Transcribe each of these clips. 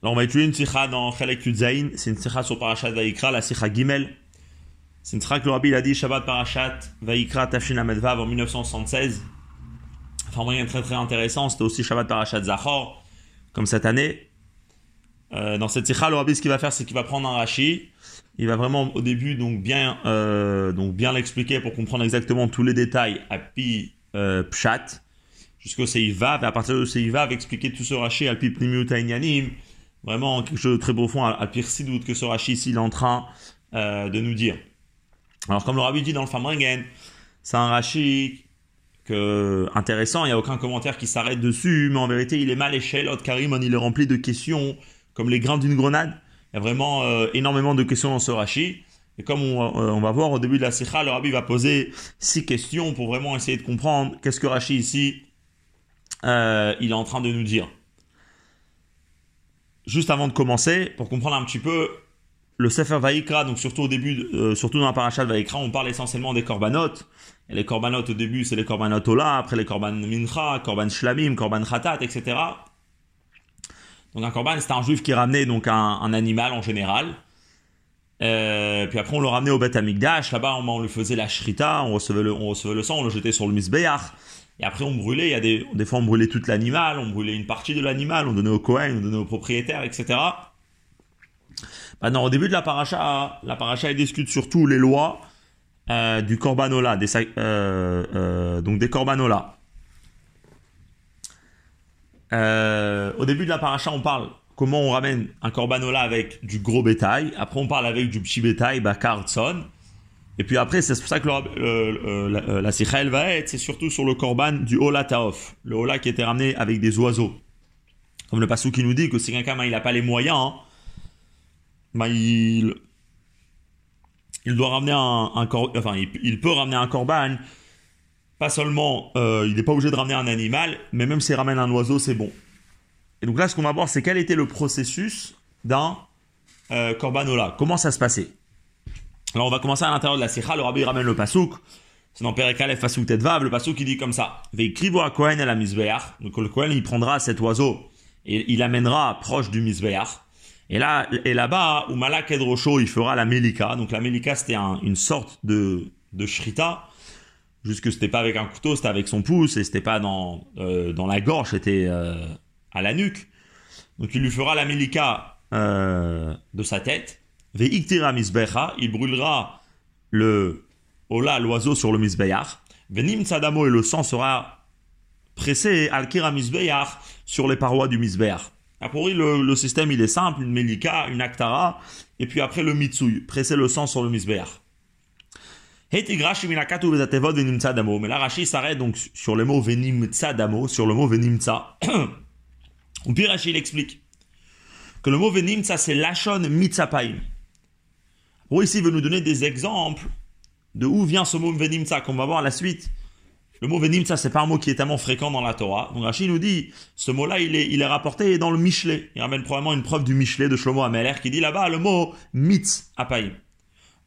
Alors on va étudier une sikha dans Chalek Yudzaïn, c'est une sikha sur Parashat Vaikra, la sikha Gimel. C'est une sikha que le Rabbi a dit Shabbat Parashat Vaikra Tafshin Amedvav en 1976. Enfin, moyen très très intéressant, c'était aussi Shabbat Parashat Zachor, comme cette année. Euh, dans cette sikha, le Rabbi ce qu'il va faire, c'est qu'il va prendre un Rashi. Il va vraiment au début donc bien, euh, donc bien l'expliquer pour comprendre exactement tous les détails à Pi euh, Pshat jusqu'au Seivav, et à partir de Seivav, expliquer tout ce Rashi Alpi Pnimiut Inyanim, Vraiment quelque chose de très profond, à, pire doute que ce Rashi ici est en train euh, de nous dire. Alors comme le Rabbi dit dans le Famringen, c'est un Rashi intéressant, il n'y a aucun commentaire qui s'arrête dessus, mais en vérité il est mal échelle, Karim, il est rempli de questions comme les grains d'une grenade. Il y a vraiment euh, énormément de questions dans ce Rashi. Et comme on, euh, on, va voir au début de la Sikha, le Rabbi va poser six questions pour vraiment essayer de comprendre qu'est-ce que Rashi ici il est en train de nous dire juste avant de commencer, pour comprendre un petit peu le Sefer Vaikra, donc surtout au début, euh, surtout dans la paracha de Vaikra, on parle essentiellement des korbanot. Et les korbanot au début, c'est les korbanot Ola, après les korban Mincha, korban Shlamim, korban Khatat, etc. Donc un korban, c'est un juif qui ramenait donc un, animal en général. Euh, puis après, on le ramenait au Beth Amikdash. Là-bas, on, on, lui faisait la shrita, on recevait le, on recevait le sang, on le jetait sur le Misbeach. Et après, on brûlait, des, fois, on brûlait tout l'animal, on brûlait une partie de l'animal, on donnait au Cohen, on donnait au propriétaire, etc. Maintenant, au début de la paracha, la paracha, elle discute surtout les lois euh, du corbanola, euh, euh, donc des corbanola. au début de la paracha, on parle comment on ramène un corbanola avec du gros bétail. Après, on parle avec du petit bétail, bah, Carlson. Et puis après, c'est pour ça que le, euh, la, euh, la va être, c'est surtout sur le korban du Ola Taof. Le Ola qui était ramené avec des oiseaux. Comme le passou qui nous dit que si quelqu'un n'a pas les moyens, hein, ben, il, il doit ramener un, un enfin il, peut ramener un korban. Pas seulement, euh, il n'est pas obligé de ramener un animal, mais même s'il ramène un oiseau, c'est bon. Et donc là, ce qu'on va voir, c'est quel était le processus d'un euh, korban Ola. Comment ça se passait? Alors on va commencer à l'intérieur de la sikha, le rabbi ramène le pasouk. C'est dans Perekalef Pasouk Tedvav, le pasouk qui dit comme ça. Veikrivo à Kohen misbeach. Donc le Kohen il prendra cet oiseau et il l'amènera proche du misbeach. Et là, et là-bas, où Malak Edrosho, il fera la melika. Donc la melika c'était une sorte de, de shrita. Juste que c'était pas avec un couteau, c'était avec son pouce et c'était pas dans, euh, dans la gorge, c'était euh, à la nuque. Donc il lui fera la melika euh, de sa tête il brûlera le Ola, l'oiseau, sur le misbeach. Venim tzadamo, et le sang sera pressé, al-kira sur les parois du misbeach. A priori, le, système, il est simple, une melika, une aktara, et puis après le mitsui, presser le sang sur le misbeach. Mais là, Rashi s'arrête donc sur le mot venim tzadamo, sur le mot venim tza. Ou puis Rashi, il explique que le mot venim tza, c'est lachon mitzapaim. Bon, ici, veut nous donner des exemples de où vient ce mot venimtsa, qu'on va voir à la suite. Le mot venimtsa, c'est pas un mot qui est tellement fréquent dans la Torah. Donc Rachid nous dit, ce mot-là, il est, il est rapporté dans le Michelet. Il ramène probablement une preuve du Michelet de Shlomo Ameler qui dit là-bas le mot mitz apaim.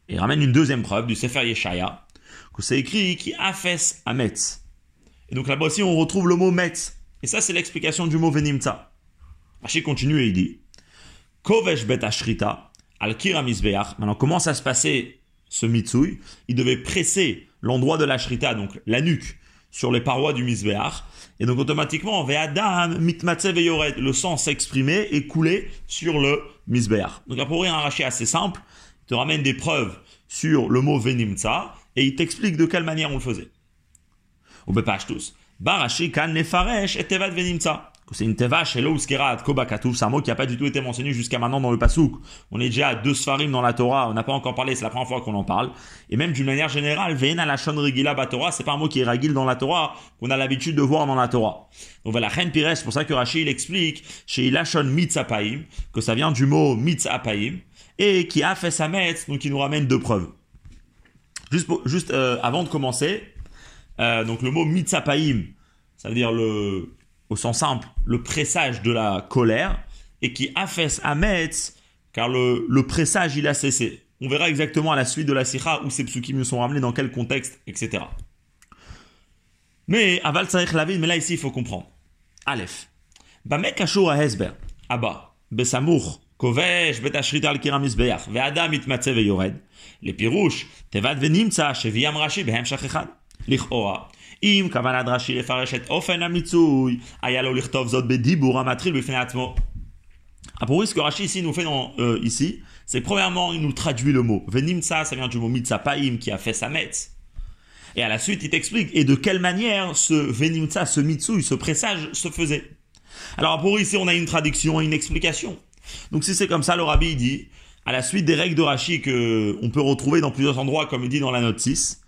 Il ramène une deuxième preuve du Sefer Yeshaya, que c'est écrit qui afes ametz. Et donc là-bas aussi, on retrouve le mot metz. Et ça, c'est l'explication du mot venimtsa. Rachid continue et il dit, kovesh bet ashrita, Al-Kira Maintenant, comment ça se passait ce Mitsui? Il devait presser l'endroit de la Shrita, donc la nuque, sur les parois du Misbeach. Et donc, automatiquement, Ve'adam. Le sang s'exprimait et coulait sur le Misbeach. Donc, pour un arraché assez simple, il te ramène des preuves sur le mot Venimtsa et il t'explique de quelle manière on le faisait. Au tous. Barashi kan nefaresh et venimtsa c'est une teva shelo uskerat kobakatouf, c'est un mot qui n'a pas du tout été mentionné jusqu'à maintenant dans le pasouk. On est déjà à deux sfarim dans la Torah, on n'a pas encore parlé, c'est la première fois qu'on en parle. Et même d'une manière générale, ve'ena la regila batora, c'est pas un mot qui est ragil dans la Torah, qu'on a l'habitude de voir dans la Torah. Donc voilà, Chen Pires, c'est pour ça que Rashi il explique chez Ilashon mitzapaim, que ça vient du mot mitzapaim, et qui a fait sa metz, donc il nous ramène deux preuves. Juste, juste euh, avant de commencer, euh, donc le mot mitzapaim, ça veut dire le au sens simple, le pressage de la colère et qui affaisse Hametz, car le, le, pressage il a cessé. On verra exactement à la suite de la Sikha où ces psukim nous sont ramenés, dans quel contexte, etc. Mais Aval Tsaïch Lavid, mais là ici il faut comprendre. Aleph. Bamek Ashur Hesber, Abba, Besamour, Kovesh, Betashrit al Kiramis Beyach, Ve'adam Itmatsev Yored, Les Pirouches, Tevad Venimtsa, Sheviam Rashi, Behem Shachechad, Lichora. אם כוונת רש"י לפרש את אופן המיצוי, היה לו לכתוב זאת בדיבור המתחיל בפני עצמו. Pour ce que Rashi ici nous fait dans, euh, ici, c'est premièrement, il nous traduit le mot. Venimtsa, ça vient du mot mitzapaim qui a fait sa metz. Et à la suite, il t'explique et de quelle manière ce venimtsa, ce mitsui, ce pressage se faisait. Alors pour ici, on a une traduction et une explication. Donc si c'est comme ça, le rabbi dit, à la suite des règles de Rashi que on peut retrouver dans plusieurs endroits, comme il dit dans la note 6,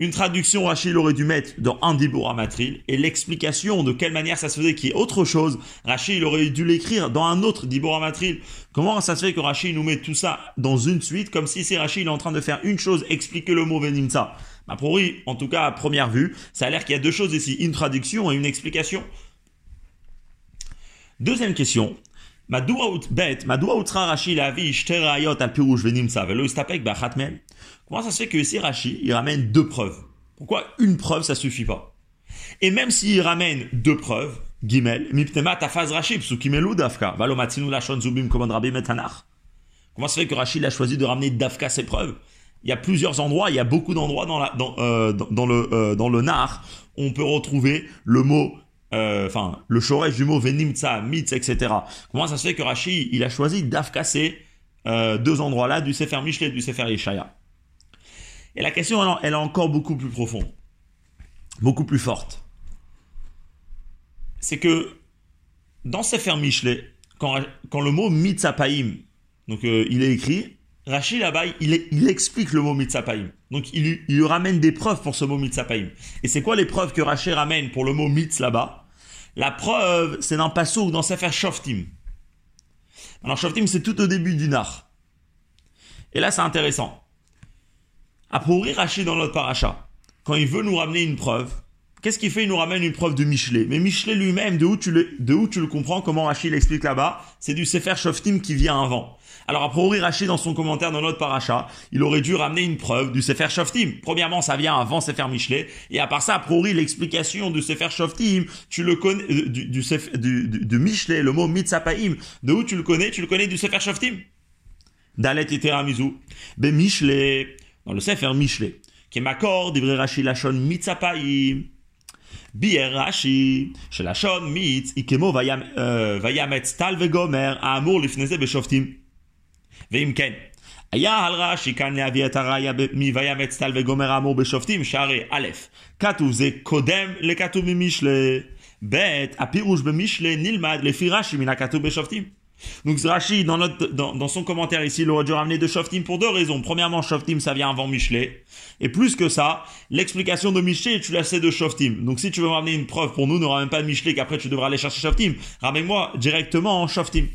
une traduction, Rachid aurait dû mettre dans un Dibour Amatril, et l'explication de quelle manière ça se faisait, qui est autre chose, Rachid aurait dû l'écrire dans un autre Dibour Amatril. Comment ça se fait que Rachid nous met tout ça dans une suite, comme si c'est Rachid en train de faire une chose, expliquer le mot Venimsa? Ma pour en tout cas à première vue, ça a l'air qu'il y a deux choses ici, une traduction et une explication. Deuxième question, Comment ça se fait que ici Rashi, il ramène deux preuves? Pourquoi une preuve, ça suffit pas? Et même s'il ramène deux preuves, Gimel, dafka, zubim. Comment ça se fait que Rashi a choisi de ramener dafka ses preuves? Il y a plusieurs endroits, il y a beaucoup d'endroits dans, euh, le, euh, dans le Nar, on peut retrouver le mot euh, enfin, le shoresh du mot venimtsa, mitz, etc. Comment ça se fait que Rashi, il a choisi d'afka euh, deux endroits-là, du Sefer Michelet et du Sefer Yeshaya? Et la question, elle, est encore beaucoup plus profonde, beaucoup plus forte. C'est que dans Sefer Michelet, quand, quand le mot mitzapaim, donc euh, il est écrit, Rachid là-bas, il, explique le mot mitzapaim. Donc il, il, ramène des preuves pour ce mot mitzapaim. Et c'est quoi les preuves que Rachid ramène pour le mot mitz là-bas? La preuve, c'est dans Passouk, dans Sefer Shoftim. Alors Shoftim, c'est tout au début du Nar. Et là, c'est intéressant. À pourrir Rachid dans notre paracha, quand il veut nous ramener une preuve, qu'est-ce qu'il fait? Il nous ramène une preuve de Michelet. Mais Michelet lui-même, de, où tu le, de où tu le comprends, comment Rachid l'explique là-bas, c'est du Sefer Shoftim qui vient avant. Alors a priori, Rachid, dans son commentaire dans notre paracha, il aurait dû ramener une preuve du Sefer Shoftim. Premièrement, ça vient avant Sefer Michelet, et à part ça, a priori, l'explication du Sefer Shoftim, tu le connais, euh, du, du, du, Michelet, le mot Mitzapaim, de où tu le connais? Tu le connais du Sefer Shoftim? Dalet et Teramizu. Ben Michelet, dans le Sefer Michelet, qui est Makor, d'Ivre Rachid Lachon Mitzapaim. Bier Rashi, Shelachon Mitz, Ikemo euh, Vayametz Tal Vegomer, Amour Lifneze Beshoftim. ואם כן, היה על רש"י כאן להביא את הראיה מ"ויאמץ טל וגומר האמור בשופטים, שהרי א', כתוב זה קודם לכתוב ממשלי, ב', הפירוש במשלי נלמד לפי רש"י מן הכתוב בשופטים. Donc Rashi, dans, notre, dans, dans, son commentaire ici, il aurait dû ramener de Shoftim pour deux raisons. Premièrement, Shoftim, ça vient avant Michelet. Et plus que ça, l'explication de Michelet, tu la sais de Shoftim. Donc si tu veux ramener une preuve pour nous, ne ramène pas Michelet qu'après tu devras aller chercher Shoftim. Ramène-moi directement en Shoftim.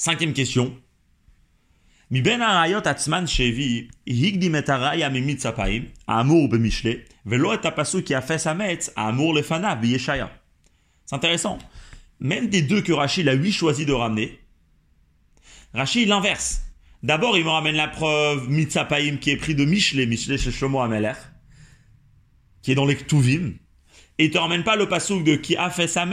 Cinquième question. Miben arayot atzman shevi, higdi amour velo qui a fait sa metz, amour le fana biyeshaya. C'est intéressant. Même des deux que Rachid a huit choisi de ramener, Rachid l'inverse. D'abord, il me ramène la preuve mitzapaim qui est pris de Michelet, Michelet chez Shlomo Ameler, qui est dans les Ktuvim. Et il te ramène pas le pasouk de qui a fait sa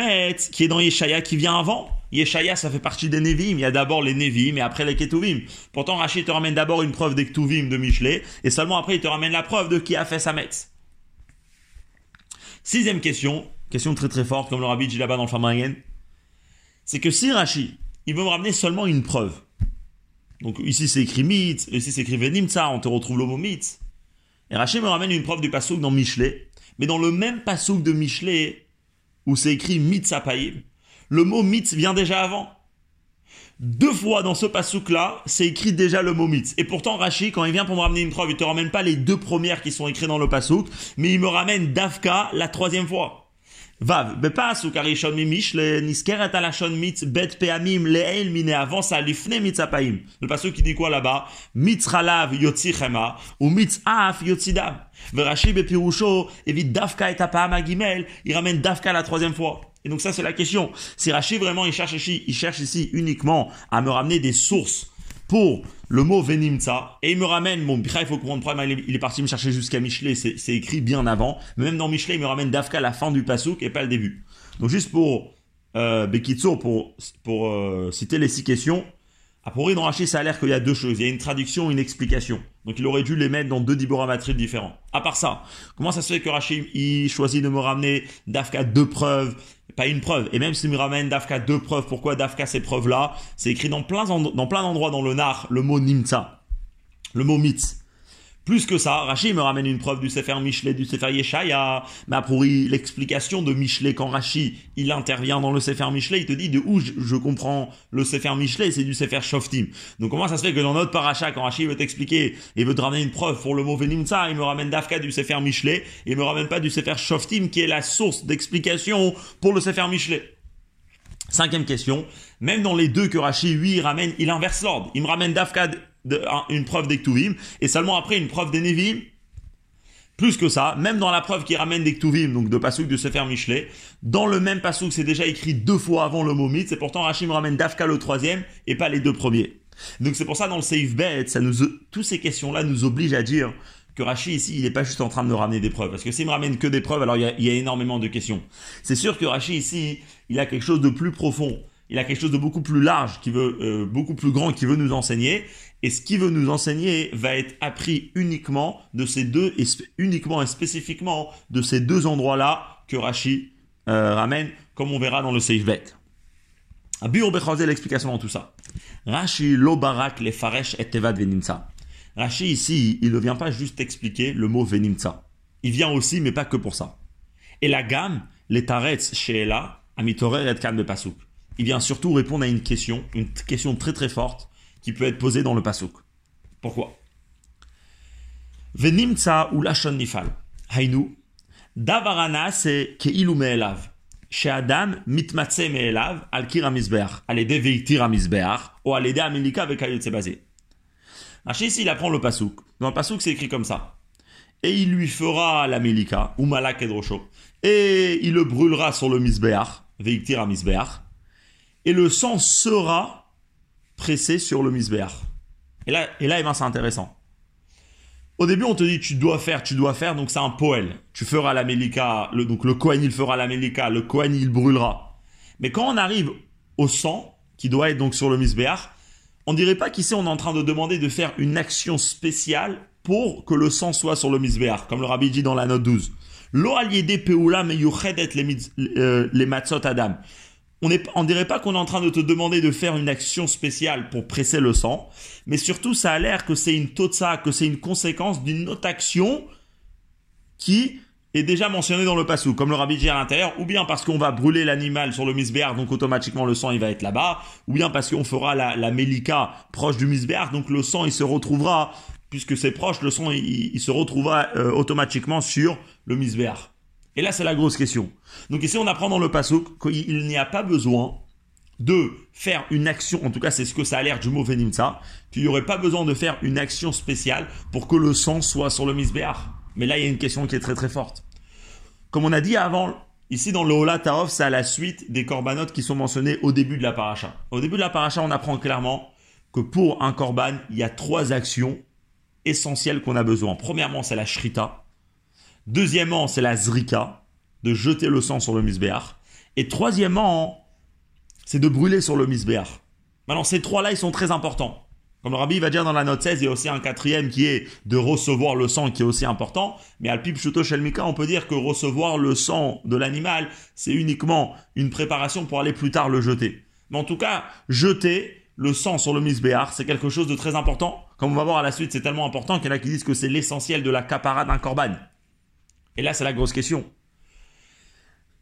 qui est dans Yeshaya qui vient avant. Yeshaya, ça fait partie des Nevim. Il y a d'abord les Nevim et après les Ketuvim. Pourtant, Rachid te ramène d'abord une preuve des Ketuvim de Michelet et seulement après il te ramène la preuve de qui a fait sa metz. Sixième question, question très très forte, comme le rabbi dit là-bas dans le Famayen, c'est que si Rachid, il veut me ramener seulement une preuve, donc ici c'est écrit mit, ici c'est écrit venimtsa, on te retrouve le mot et Rachid me ramène une preuve du pasouk dans Michelet, mais dans le même pasouk de Michelet, où c'est écrit mitzapaïm, le mot mitz vient déjà avant. Deux fois dans ce passouk-là, c'est écrit déjà le mot mitz. Et pourtant, Rachi, quand il vient pour me ramener une preuve, il te ramène pas les deux premières qui sont écrites dans le passouk, mais il me ramène Davka la troisième fois. Vav, bepasuk arishon mimish, le niskeret alashon mitz, bet peamim, le'el mine avant ça, lifne mitzapaim. Le pasuk qui dit quoi là-bas? Mitzralav yotzi chema, ou mitzaf yotzidam. Verashi bepirusho, évite dafka et apaham agimel, il ramène dafka la troisième fois. Et donc ça c'est la question. Si Rachid vraiment il cherche ici, il cherche ici uniquement à me ramener des sources pour le mot venimtsa et il me ramène bon il faut comprendre problème il est parti me chercher jusqu'à Michelet c'est écrit bien avant mais même dans Michelet il me ramène Dafka la fin du pasouk et pas le début donc juste pour euh, Bekitso, pour, pour euh, citer les six questions, a priori dans Rashi, ça a l'air qu'il y a deux choses. Il y a une traduction une explication. Donc il aurait dû les mettre dans deux diboramatriles différents. À part ça, comment ça se fait que Rashi il choisit de me ramener Dafka deux preuves, pas une preuve. Et même s'il me ramène Dafka deux preuves, pourquoi Dafka ces preuves-là? C'est écrit dans plein, dans plein d'endroits dans le Nar, le mot Nimtza, le mot Mitz. Plus que ça, Rachid me ramène une preuve du Sefer Michelet, du Sefer Yeshaya, mais a pourri l'explication de Michelet quand Rachid il intervient dans le Sefer Michelet, il te dit de où je, comprends le Sefer Michelet, c'est du Sefer Shoftim. Donc comment ça se fait que dans notre paracha, quand Rachid veut t'expliquer et veut te ramener une preuve pour le mot Venimtsa, il me ramène Dafka du Sefer Michelet et il me ramène pas du Sefer Shoftim qui est la source d'explication pour le Sefer Michelet. Cinquième question, même dans les deux que Rachid, lui, ramène, il inverse l'ordre. Il me ramène Dafka une preuve d'Ektuvim, et seulement après une preuve d'Enevim. Plus que ça, même dans la preuve qui ramène d'Ektuvim, donc de Pasuk de Sefer Michelet, dans le même Pasuk, c'est déjà écrit deux fois avant le mot mythe, c'est pourtant Rachim ramène Dafka le troisième et pas les deux premiers. Donc c'est pour ça dans le Safe Bet, ça nous, toutes ces questions-là nous obligent à dire que Rashi ici, il n'est pas juste en train de me ramener des preuves. Parce que s'il me ramène que des preuves, alors il y a, il y a énormément de questions. C'est sûr que Rashi ici, il a quelque chose de plus profond il a quelque chose de beaucoup plus large, qui veut euh, beaucoup plus grand, qui veut nous enseigner. Et ce qu'il veut nous enseigner va être appris uniquement de ces deux, et uniquement et spécifiquement de ces deux endroits-là que Rashi euh, ramène, comme on verra dans le Seif Bet. Abur l'explication dans tout ça. Rashi barak le faresh et tevad venimtsa. Rashi ici, il ne vient pas juste expliquer le mot venimtsa. Il vient aussi, mais pas que pour ça. Et la gamme, les taretz sheela, amitorer et kan de pasuk il vient surtout répondre à une question, une question très très forte qui peut être posée dans le pasuk. Pourquoi? Venimtsa ou lashon nifal. Hainu. Davarana c'est keilu me'elav. Chez Adam, mitmatse me'elav, al kir amizbeach, al ede veitir amizbeach, ou al ede amilika vekayot basé. Ici, il apprend le pasuk. Dans le pasuk, c'est écrit comme ça. Et il lui fera la melika, ou malak edrosho. Et il le brûlera sur le misbeach, veitir amizbeach et le sang sera pressé sur le misbéach. Et là, et là, eh ben, c'est intéressant. Au début, on te dit tu dois faire, tu dois faire, donc c'est un poël. Tu feras la mélika, le, donc le il fera la le Kohen il brûlera. Mais quand on arrive au sang, qui doit être donc sur le misbéach, on dirait pas qu'ici on est en train de demander de faire une action spéciale pour que le sang soit sur le misbéach, comme le rabbi dit dans la note 12. Lo aliede peula meyuchedet les euh, matzot adam on ne dirait pas qu'on est en train de te demander de faire une action spéciale pour presser le sang, mais surtout ça a l'air que c'est une totsa, que c'est une conséquence d'une autre action qui est déjà mentionnée dans le passou, comme le rabbi dit à l'intérieur, ou bien parce qu'on va brûler l'animal sur le misbéar, donc automatiquement le sang il va être là-bas, ou bien parce qu'on fera la, la proche du misbéar, donc le sang il se retrouvera, puisque c'est proche, le sang il, se retrouvera euh, automatiquement sur le misbéar. Et là, c'est la grosse question. Donc ici, on apprend dans le Pasuk qu'il n'y a pas besoin de faire une action, en tout cas c'est ce que ça a l'air du mot Venimtsa, qu'il n'y aurait pas besoin de faire une action spéciale pour que le sang soit sur le Misbéach. Mais là, il y a une question qui est très très forte. Comme on a dit avant, ici dans le Ola Taof, c'est à la suite des corbanotes qui sont mentionnés au début de la paracha. Au début de la paracha, on apprend clairement que pour un korban, il y a trois actions essentielles qu'on a besoin. Premièrement, c'est la shrita. Deuxièmement, c'est la zrika, de jeter le sang sur le misbéach. Et troisièmement, c'est de brûler sur le misbéach. Maintenant, ces trois-là, ils sont très importants. Comme le rabbi va dire dans la note 16, il y a aussi un quatrième qui est de recevoir le sang qui est aussi important. Mais al shuto shelmika, on peut dire que recevoir le sang de l'animal, c'est uniquement une préparation pour aller plus tard le jeter. Mais en tout cas, jeter le sang sur le misbéach, c'est quelque chose de très important. Comme on va voir à la suite, c'est tellement important qu'il y en a qui disent que c'est l'essentiel de la capara d'un korban. Et là, c'est la grosse question.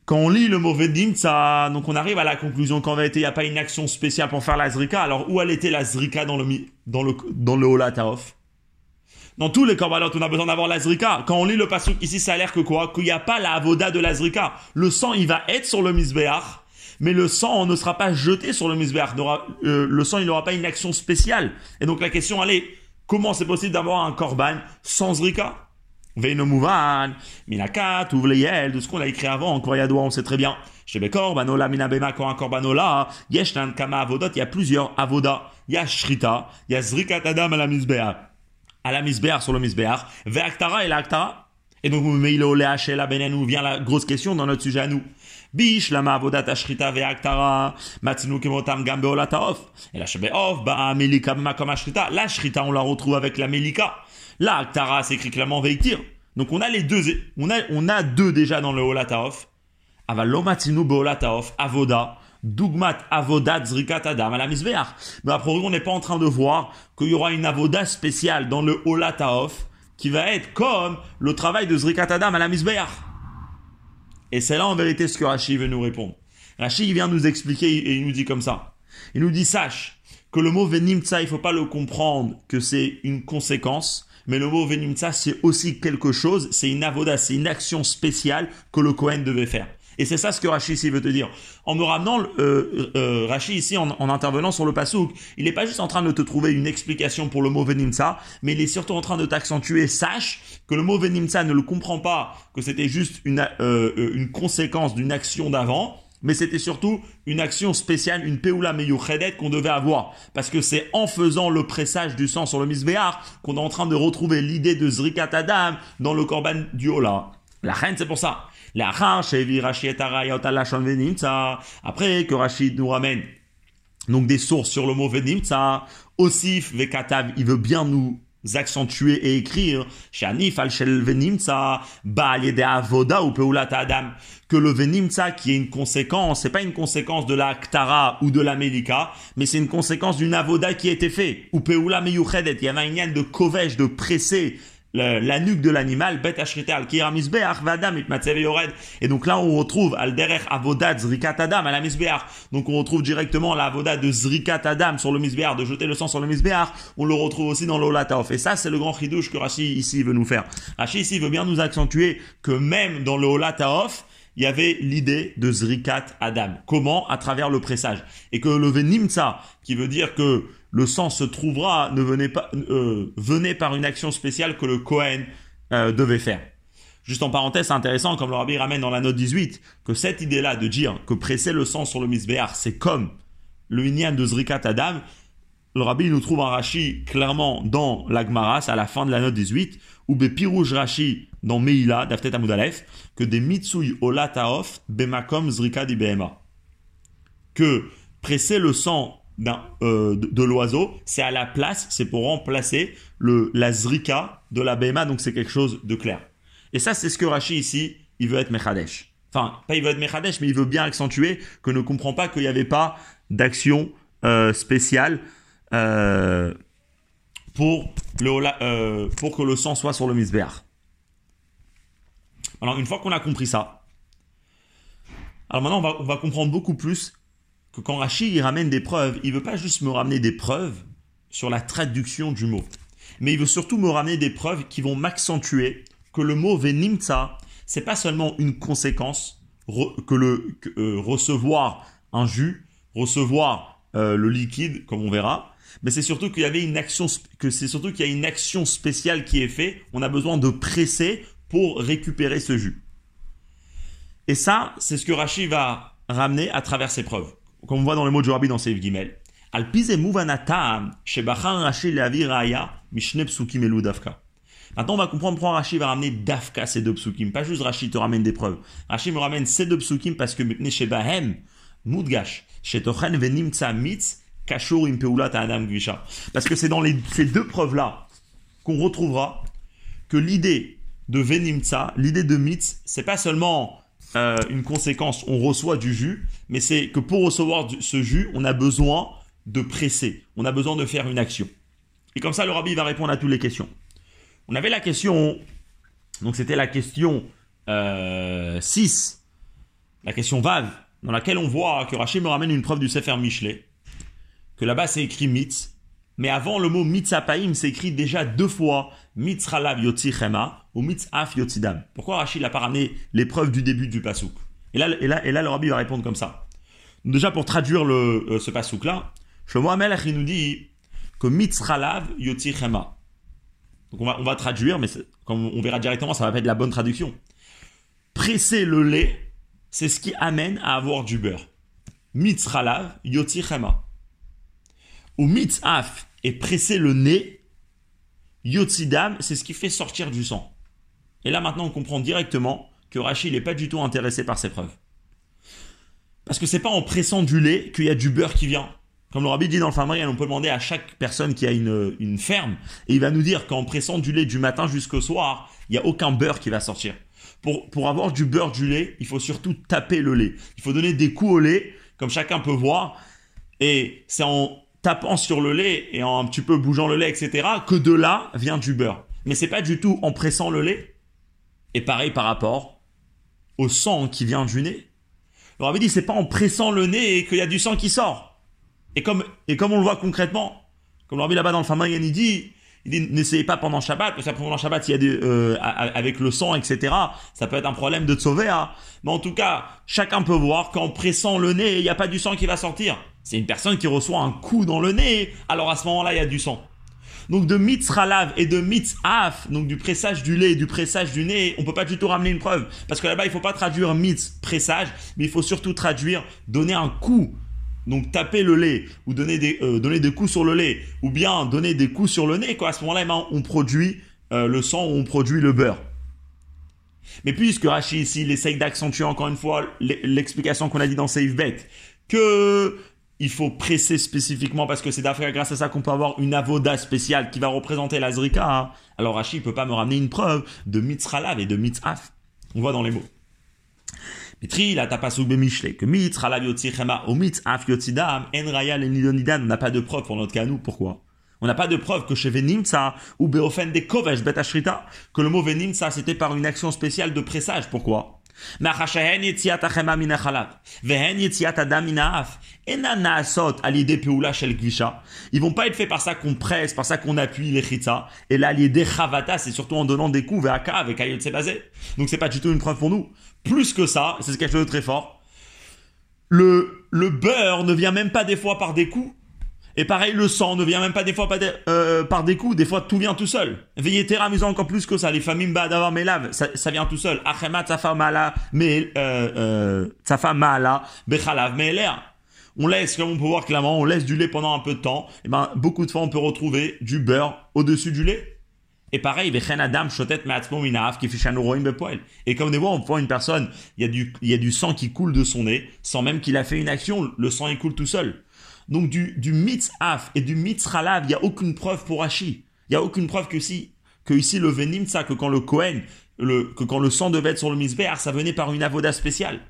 Quand on lit le mauvais ça, donc on arrive à la conclusion qu'en vérité, il n'y a pas une action spéciale pour faire la zrika. Alors, où elle était la zrika dans le, dans le, dans le Dans tous les korbanot, on a besoin d'avoir la zrika. Quand on lit le passage ici, ça a l'air que quoi? Qu'il n'y a pas la avoda de la zrika. Le sang, il va être sur le misbéach, mais le sang ne sera pas jeté sur le misbéach. Euh, le sang, il n'aura pas une action spéciale. Et donc la question, elle est, comment c'est possible d'avoir un korban sans zrika? Veino Mouvan, Minakat, Uvleyel, de ce qu'on a écrit avant, en Yadwa, on sait très bien. Shebekor, Banola, Minabema, un Korbanola, Yeshnan, Kama, Avodot, il y a plusieurs Avoda. Il y a Shrita, il y a Zrikat Adam à la Misbéa. À la Misbéa, sur le Misbéa. Ve'aktara et l'Aktara. Et donc, nous vient la grosse question dans notre sujet à nous. Bish, lama avodat ashrita ve'aktara, matzinu kemotam gam beolataof. Et la shebeof, ba'a melika comme ashrita. La shrita, on la retrouve avec la melika. La aktara, c'est écrit clairement veiktir. Donc, on a les deux, on a, on a deux déjà dans le olataof. Aval matzinu beolataof, avoda. Dugmat avodat zrikat adam à. Mais après, on n'est pas en train de voir qu'il y aura une avoda spéciale dans le olataof qui va être comme le travail de Zrikat Adam à. Et c'est là en vérité ce que Rashi veut nous répondre. Rashi vient nous expliquer et il nous dit comme ça. Il nous dit sache que le mot venimtsa, il faut pas le comprendre que c'est une conséquence, mais le mot venimtsa c'est aussi quelque chose, c'est une avoda, c'est une action spéciale que le Kohen devait faire. Et c'est ça ce que Rashi ici veut te dire. En me ramenant euh, euh, Rashi ici, en, intervenant sur le pasouk, il n'est pas juste en train de te trouver une explication pour le mot venimsa, mais il est surtout en train de t'accentuer. Sache que le mot venimsa ne le comprend pas, que c'était juste une, euh, une conséquence d'une action d'avant, mais c'était surtout une action spéciale, une peula meyuchedet qu'on devait avoir. Parce que c'est en faisant le pressage du sang sur le misbéar qu'on est en train de retrouver l'idée de Zrikat Adam dans le korban du Ola. La reine, c'est pour ça. Après que Rachid nous ramène donc des sources sur le mot Venimtsa, Osif Vekatav, il veut bien nous accentuer et écrire Shanif al venimtsa de avoda ou peulat adam que le venimtsa qui est une conséquence c'est pas une conséquence de la ktara ou de la melika mais c'est une conséquence d'une avoda qui a été fait ou peula meyuchedet de kovesh de presser la nuque de l'animal, bet al vadam Et donc là, on retrouve al derer avodat zrikat adam. Donc on retrouve directement la de zrikat adam sur le misbeach, de jeter le sang sur le misbeach. On le retrouve aussi dans l'olataof. Et ça, c'est le grand chidouche que Rashi ici veut nous faire. Rashi ici veut bien nous accentuer que même dans le il y avait l'idée de Zrikat Adam. Comment? À travers le pressage. Et que le Venimtsa, qui veut dire que le sang se trouvera, ne venait pas, euh, venait par une action spéciale que le Kohen euh, devait faire. Juste en parenthèse, c'est intéressant, comme le rabbi ramène dans la note 18, que cette idée-là de dire que presser le sang sur le misbéar, c'est comme le Inyan de Zrikat Adam, le rabbi nous trouve un Rashi clairement dans l'Agmaras, à la fin de la note 18, ou Bepirouj Rashi dans Meila, d'Aftet Amoudalef, que des Mitsui Olataof, Bemakom Zrika di Que presser le sang euh, de, l'oiseau, c'est à la place, c'est pour remplacer le, la zrika de la bema, donc c'est quelque chose de clair. Et ça, c'est ce que Rashi ici, il veut être Mechadesh. Enfin, pas il veut être Mechadesh, mais il veut bien accentuer que ne comprend pas qu'il n'y avait pas d'action euh, spéciale euh, pour, le, pour que le sang soit sur le misbéar. Alors, une fois qu'on a compris ça, alors maintenant, on va, comprendre beaucoup plus que quand Rachid il ramène des preuves, il veut pas juste me ramener des preuves sur la traduction du mot, mais il veut surtout me ramener des preuves qui vont m'accentuer que le mot venimta, c'est pas seulement une conséquence que le euh, recevoir un jus, recevoir euh, le liquide, comme on verra, mais c'est surtout qu'il y avait une action, que c'est surtout qu'il y a une action spéciale qui est faite. On a besoin de presser pour récupérer ce jus. Et ça, c'est ce que Rachid va ramener à travers ses preuves comme on voit dans le mot de Rabbi dans Seif Gimel, Maintenant, on va comprendre pourquoi Rashi va ramener Dafka ces deux psukim. Pas juste Rashi te ramène des preuves. Rashi me ramène ces deux psukim parce que Shebahem, Shetochen Mitz, Kashur Impeulat Adam. Parce que c'est dans ces deux preuves-là qu'on retrouvera que l'idée de Venimtsa, l'idée de Mitz, c'est pas seulement euh, une conséquence, on reçoit du jus, mais c'est que pour recevoir ce jus, on a besoin de presser, on a besoin de faire une action. Et comme ça, le rabbi va répondre à toutes les questions. On avait la question, donc c'était la question 6, euh, la question Vav, dans laquelle on voit que Rachid me ramène une preuve du Sefer Michelet, que là-bas c'est écrit mitz, mais avant le mot mitzapaim, c'est écrit déjà deux fois mitzralav yotzi chema ou mitzaf yotzidam. Pourquoi Rachid n'a pas ramené l'épreuve du début du pasouk et là, et, là, et là, le rabbi va répondre comme ça. Déjà, pour traduire le, euh, ce pasouk-là, Shlomo Amelach, il nous dit que mitzralav yotzi chema. Donc on va, on va traduire, mais comme on verra directement, ça va pas être la bonne traduction. Presser le lait, c'est ce qui amène à avoir du beurre. Mitzralav yotzi chema ou mitzaf et presser le nez, yotzidam, c'est ce qui fait sortir du sang. Et là maintenant on comprend directement que Rachid n'est pas du tout intéressé par ces preuves. Parce que c'est pas en pressant du lait qu'il y a du beurre qui vient. Comme le rabbi dit dans le Famarian, on peut demander à chaque personne qui a une, une ferme, et il va nous dire qu'en pressant du lait du matin jusqu'au soir, il n'y a aucun beurre qui va sortir. Pour, pour avoir du beurre du lait, il faut surtout taper le lait. Il faut donner des coups au lait, comme chacun peut voir, et c'est en tapant sur le lait et en un petit peu bougeant le lait, etc., que de là vient du beurre. Mais c'est pas du tout en pressant le lait. Et pareil par rapport au sang qui vient du nez. Le rabbi dit c'est pas en pressant le nez qu'il y a du sang qui sort. Et comme, et comme on le voit concrètement, comme rabbi là-bas dans le Famayan, il dit, il dit n'essayez pas pendant Shabbat, parce que pendant Shabbat, il y a euh, avec le sang, etc. Ça peut être un problème de te sauver. Hein. Mais en tout cas, chacun peut voir qu'en pressant le nez, il n'y a pas du sang qui va sortir. C'est une personne qui reçoit un coup dans le nez, alors à ce moment-là, il y a du sang. Donc de mitzralav et de mitzaf, donc du pressage du lait du pressage du nez, on peut pas du tout ramener une preuve. Parce que là-bas, il faut pas traduire mitz, pressage, mais il faut surtout traduire donner un coup. Donc taper le lait, ou donner des, euh, donner des coups sur le lait, ou bien donner des coups sur le nez, quoi. À ce moment-là, eh ben, on produit euh, le sang on produit le beurre. Mais puisque Rachid ici, il essaye d'accentuer encore une fois l'explication qu'on a dit dans Save Bet, que il faut presser spécifiquement parce que c'est d'après grâce à ça qu'on peut avoir une avoda spéciale qui va représenter la zrika. Hein. Alors Rachid peut pas me ramener une preuve de mitzralav et de mitzaf. On voit dans les mots. Mitri, la tapasuk mishle que mitzralav chema ou mitzaf yotzidam, en raya on n'a pas de preuve pour notre cas, nous. Pourquoi? On n'a pas de preuve que chez Venimtsa ou Beofen de Kovesh Bet que le mot Venimtsa c'était par une action spéciale de pressage. Pourquoi? Ils vont pas être faits par ça qu'on presse, par ça qu'on appuie les chitza. Et là, l'idée chavata, c'est surtout en donnant des coups vers avec ayot basé. Donc c'est pas du tout une preuve pour nous. Plus que ça, c'est quelque chose de très fort. Le, le beurre ne vient même pas des fois par des coups, et pareil, le sang ne vient même pas des fois euh, par des coups, des fois tout vient tout seul. Veillez amusant encore plus que ça. Les familles d'avoir mes laves, ça, ça vient tout seul. Achemat mala, mais euh, euh, mala, bechalav On laisse, comme on peut voir clairement, on laisse du lait pendant un peu de temps. Et ben, beaucoup de fois, on peut retrouver du beurre au-dessus du lait. Et pareil, Et comme des fois, on voit une personne, il y a du, y a du sang qui coule de son nez, sans même qu'il a fait une action, le sang il coule tout seul. Donc du, du mitzaf et du mitzralav, il n'y a aucune preuve pour Rashi. Il n'y a aucune preuve que si, que ici le venim, ça, que quand le Kohen, le, que quand le sang devait être sur le misbéar, ça venait par une avoda spéciale.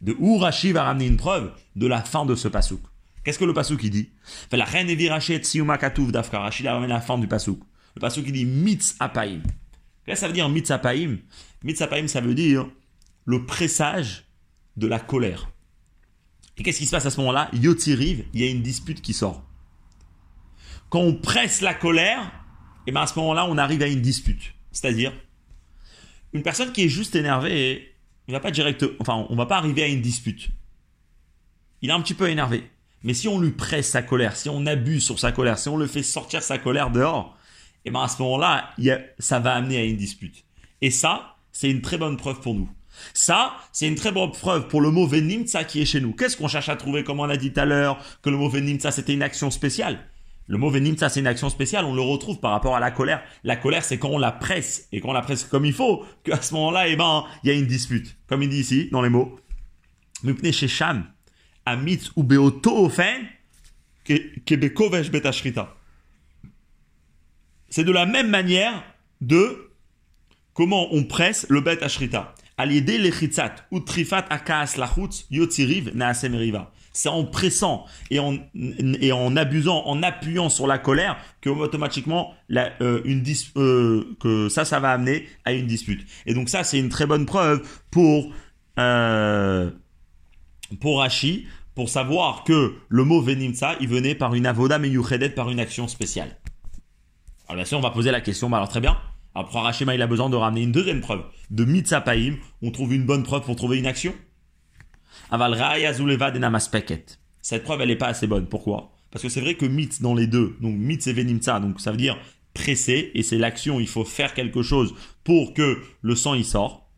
De où Rashi va ramener une preuve de la fin de ce pasouk. Qu'est-ce que le pasouk il dit? La reine d'Afka. Rashi ramène la fin du pasouk. Le pasouk il dit mitz apaim. Qu'est-ce que ça veut dire Mitz apaim, ça veut dire le pressage de la colère. Et qu'est-ce qui se passe à ce moment-là? Yoti rive, il y a une dispute qui sort. Quand on presse la colère, et eh bien à ce moment-là, on arrive à une dispute. C'est-à-dire, une personne qui est juste énervée, il va pas direct, enfin, on va pas arriver à une dispute. Il est un petit peu énervé. Mais si on lui presse sa colère, si on abuse sur sa colère, si on le fait sortir sa colère dehors, et eh bien à ce moment-là, ça va amener à une dispute. Et ça, c'est une très bonne preuve pour nous. Ça, c'est une très bonne preuve pour le mot venimtsa qui est chez nous. Qu'est-ce qu'on cherche à trouver, comme on l'a dit tout à l'heure, que le mot venimtsa c'était une action spéciale? Le mot venimtsa, c'est une action spéciale, on le retrouve par rapport à la colère. La colère, c'est quand on la presse, et quand on la presse comme il faut, qu'à ce moment-là, eh ben, il y a une dispute. Comme il dit ici, dans les mots. chez Sham, Amit ou C'est de la même manière de comment on presse le bet ashrita. C'est en pressant et en, et en abusant, en appuyant sur la colère que automatiquement euh, une euh, que ça, ça va amener à une dispute. Et donc ça, c'est une très bonne preuve pour euh, pour Rashi, pour savoir que le mot venimsa, il venait par une avoda meyuchedet, par une action spéciale. Alors bien sûr, on va poser la question, alors très bien, après, Rachema, il a besoin de ramener une deuxième preuve. De Mitzapaim, on trouve une bonne preuve pour trouver une action. Aval Cette preuve, elle n'est pas assez bonne. Pourquoi? Parce que c'est vrai que mitz dans les deux, donc mitz et venimtsa, donc ça veut dire presser, et c'est l'action, il faut faire quelque chose pour que le sang y sort.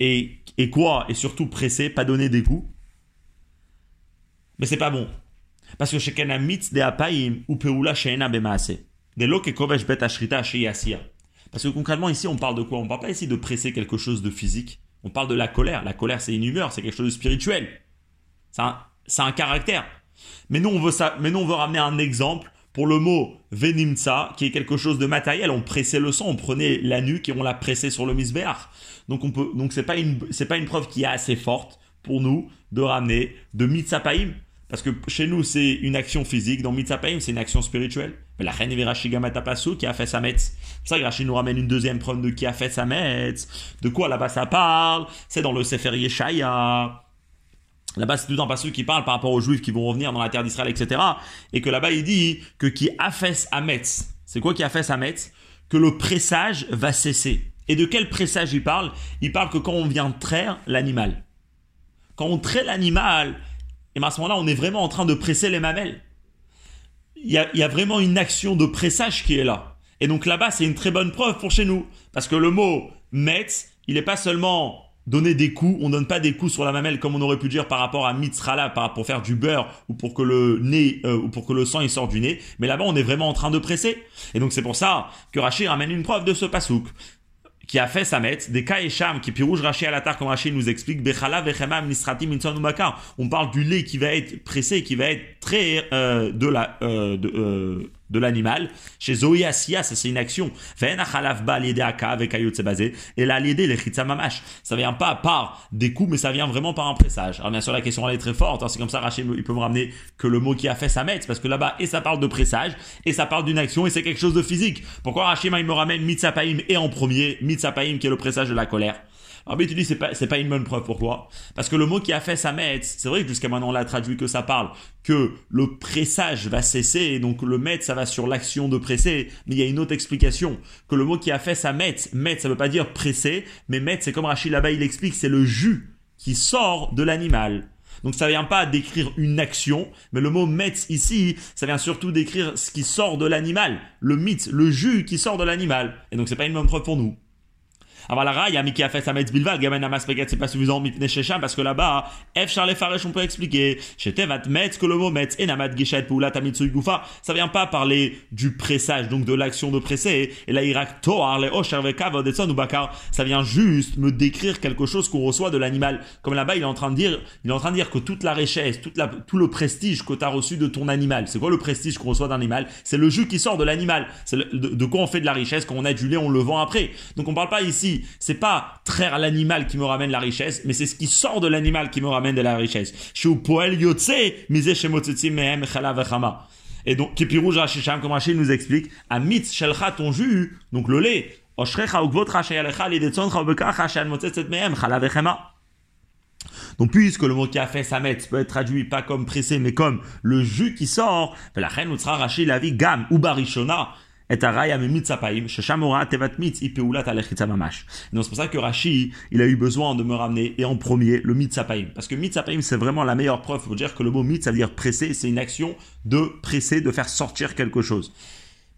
Et, et quoi? Et surtout presser, pas donner des coups. Mais c'est pas bon. Parce que chez mitz de apaim ou peula sheena bemaase. De lo bet ashrita Parce que concrètement, ici, on parle de quoi? On parle pas ici de presser quelque chose de physique. On parle de la colère. La colère, c'est une humeur, c'est quelque chose de spirituel. C'est un, caractère. Mais nous, on veut ça, mais on veut ramener un exemple pour le mot venimtsa, qui est quelque chose de matériel. On pressait le sang, on prenait la nuque et on la pressait sur le misbéach. Donc, on peut, donc c'est pas une, c'est pas une preuve qui est assez forte pour nous de ramener de mitzapaim. Parce que chez nous, c'est une action physique. Dans mitzapaim, c'est une action spirituelle. Mais la reine Gamatapasu qui a fait sa metz. C'est ça que Rachid nous ramène une deuxième preuve de qui a fait sa metz. De quoi là-bas ça parle C'est dans le Sefer Yeshaya. Là-bas, c'est tout un passage qui parle par rapport aux Juifs qui vont revenir dans la terre d'Israël, etc. Et que là-bas, il dit que qui a fait Metz. C'est quoi qui a fait Metz? Que le pressage va cesser. Et de quel pressage il parle? Il parle que quand on vient traire l'animal. Quand on traite l'animal, et à ce moment-là, on est vraiment en train de presser les mamelles. Il y, a, vraiment une action de pressage qui est là. Et donc là-bas, c'est une très bonne preuve pour chez nous. Parce que le mot Metz, il n'est pas seulement donner des coups, on donne pas des coups sur la mamelle comme on aurait pu dire par rapport à mitzrala, pour faire du beurre ou pour que le nez euh, ou pour que le sang il sorte du nez, mais là-bas on est vraiment en train de presser. Et donc c'est pour ça que Rachid ramène une preuve de ce pasouk qui a fait sa mettre, des Kaesham, qui pirouge Raché à la terre, comme Raché nous explique, Bechala Nisratim On parle du lait qui va être pressé, qui va être très euh, de la euh, de, euh, de l'animal. Chez Zoé Asiya, ça c'est une action. Et là, l'idée, les mamash. Ça vient pas par des coups, mais ça vient vraiment par un pressage. Alors bien sûr, la question elle est très forte. Hein. C'est comme ça, Rachid, il peut me ramener que le mot qui a fait sa mettre, parce que là-bas, et ça parle de pressage, et ça parle d'une action, et c'est quelque chose de physique. Pourquoi Rachid, il me ramène Mitzapaim et en premier, Mitzapaim qui est le pressage de la colère? Mais tu dis, c'est pas, c'est pas une bonne preuve. Pourquoi Parce que le mot qui a fait sa metz, c'est vrai que jusqu'à maintenant on l'a traduit que ça parle, que le pressage va cesser, et donc le metz, ça va sur l'action de presser, mais il y a une autre explication, que le mot qui a fait sa metz, metz, ça veut pas dire presser, mais metz, c'est comme Rachid là-bas, il explique, c'est le jus qui sort de l'animal. Donc ça vient pas décrire une action, mais le mot metz ici, ça vient surtout décrire ce qui sort de l'animal, le mythe, le jus qui sort de l'animal. Et donc c'est pas une bonne preuve pour nous. A fait sa metz bilval, gamin amas c'est pas suffisant mitne shesham parce que là-bas, F Charles Faresh on peut expliquer. Tevat metz que le mot metz et namat geshet poula tamitsui gufa, ça vient pas parler du pressage, donc de l'action de presser. Là, Irak toar le osher vekav ou bakar, ça vient juste me décrire quelque chose qu'on reçoit de l'animal. Comme là-bas, il est en train de dire, il est en train de dire que toute la richesse, tout le prestige que tu as reçu de ton animal, c'est quoi le prestige qu'on reçoit d'un animal? C'est le jus qui sort de l'animal. C'est de, de, quoi on fait de la richesse? Quand on a du lait, on le vend après. Donc on parle pas ici c'est pas traire l'animal qui me ramène la richesse, mais c'est ce qui sort de l'animal qui me ramène de la richesse. Et donc, Kipirou Rachisham, comme Rachid nous explique, à mitz shelcha ton jus, donc le lait, donc puisque le mot qui a fait samet peut être traduit pas comme pressé mais comme le jus qui sort, la reine nous sera raché la vie gam ou barishona, et Donc c'est pour ça que Rashi, il a eu besoin de me ramener, et en premier, le mitzapaim. Parce que mitzapaim, c'est vraiment la meilleure preuve pour dire que le mot mit, ça veut dire presser, c'est une action de presser, de faire sortir quelque chose.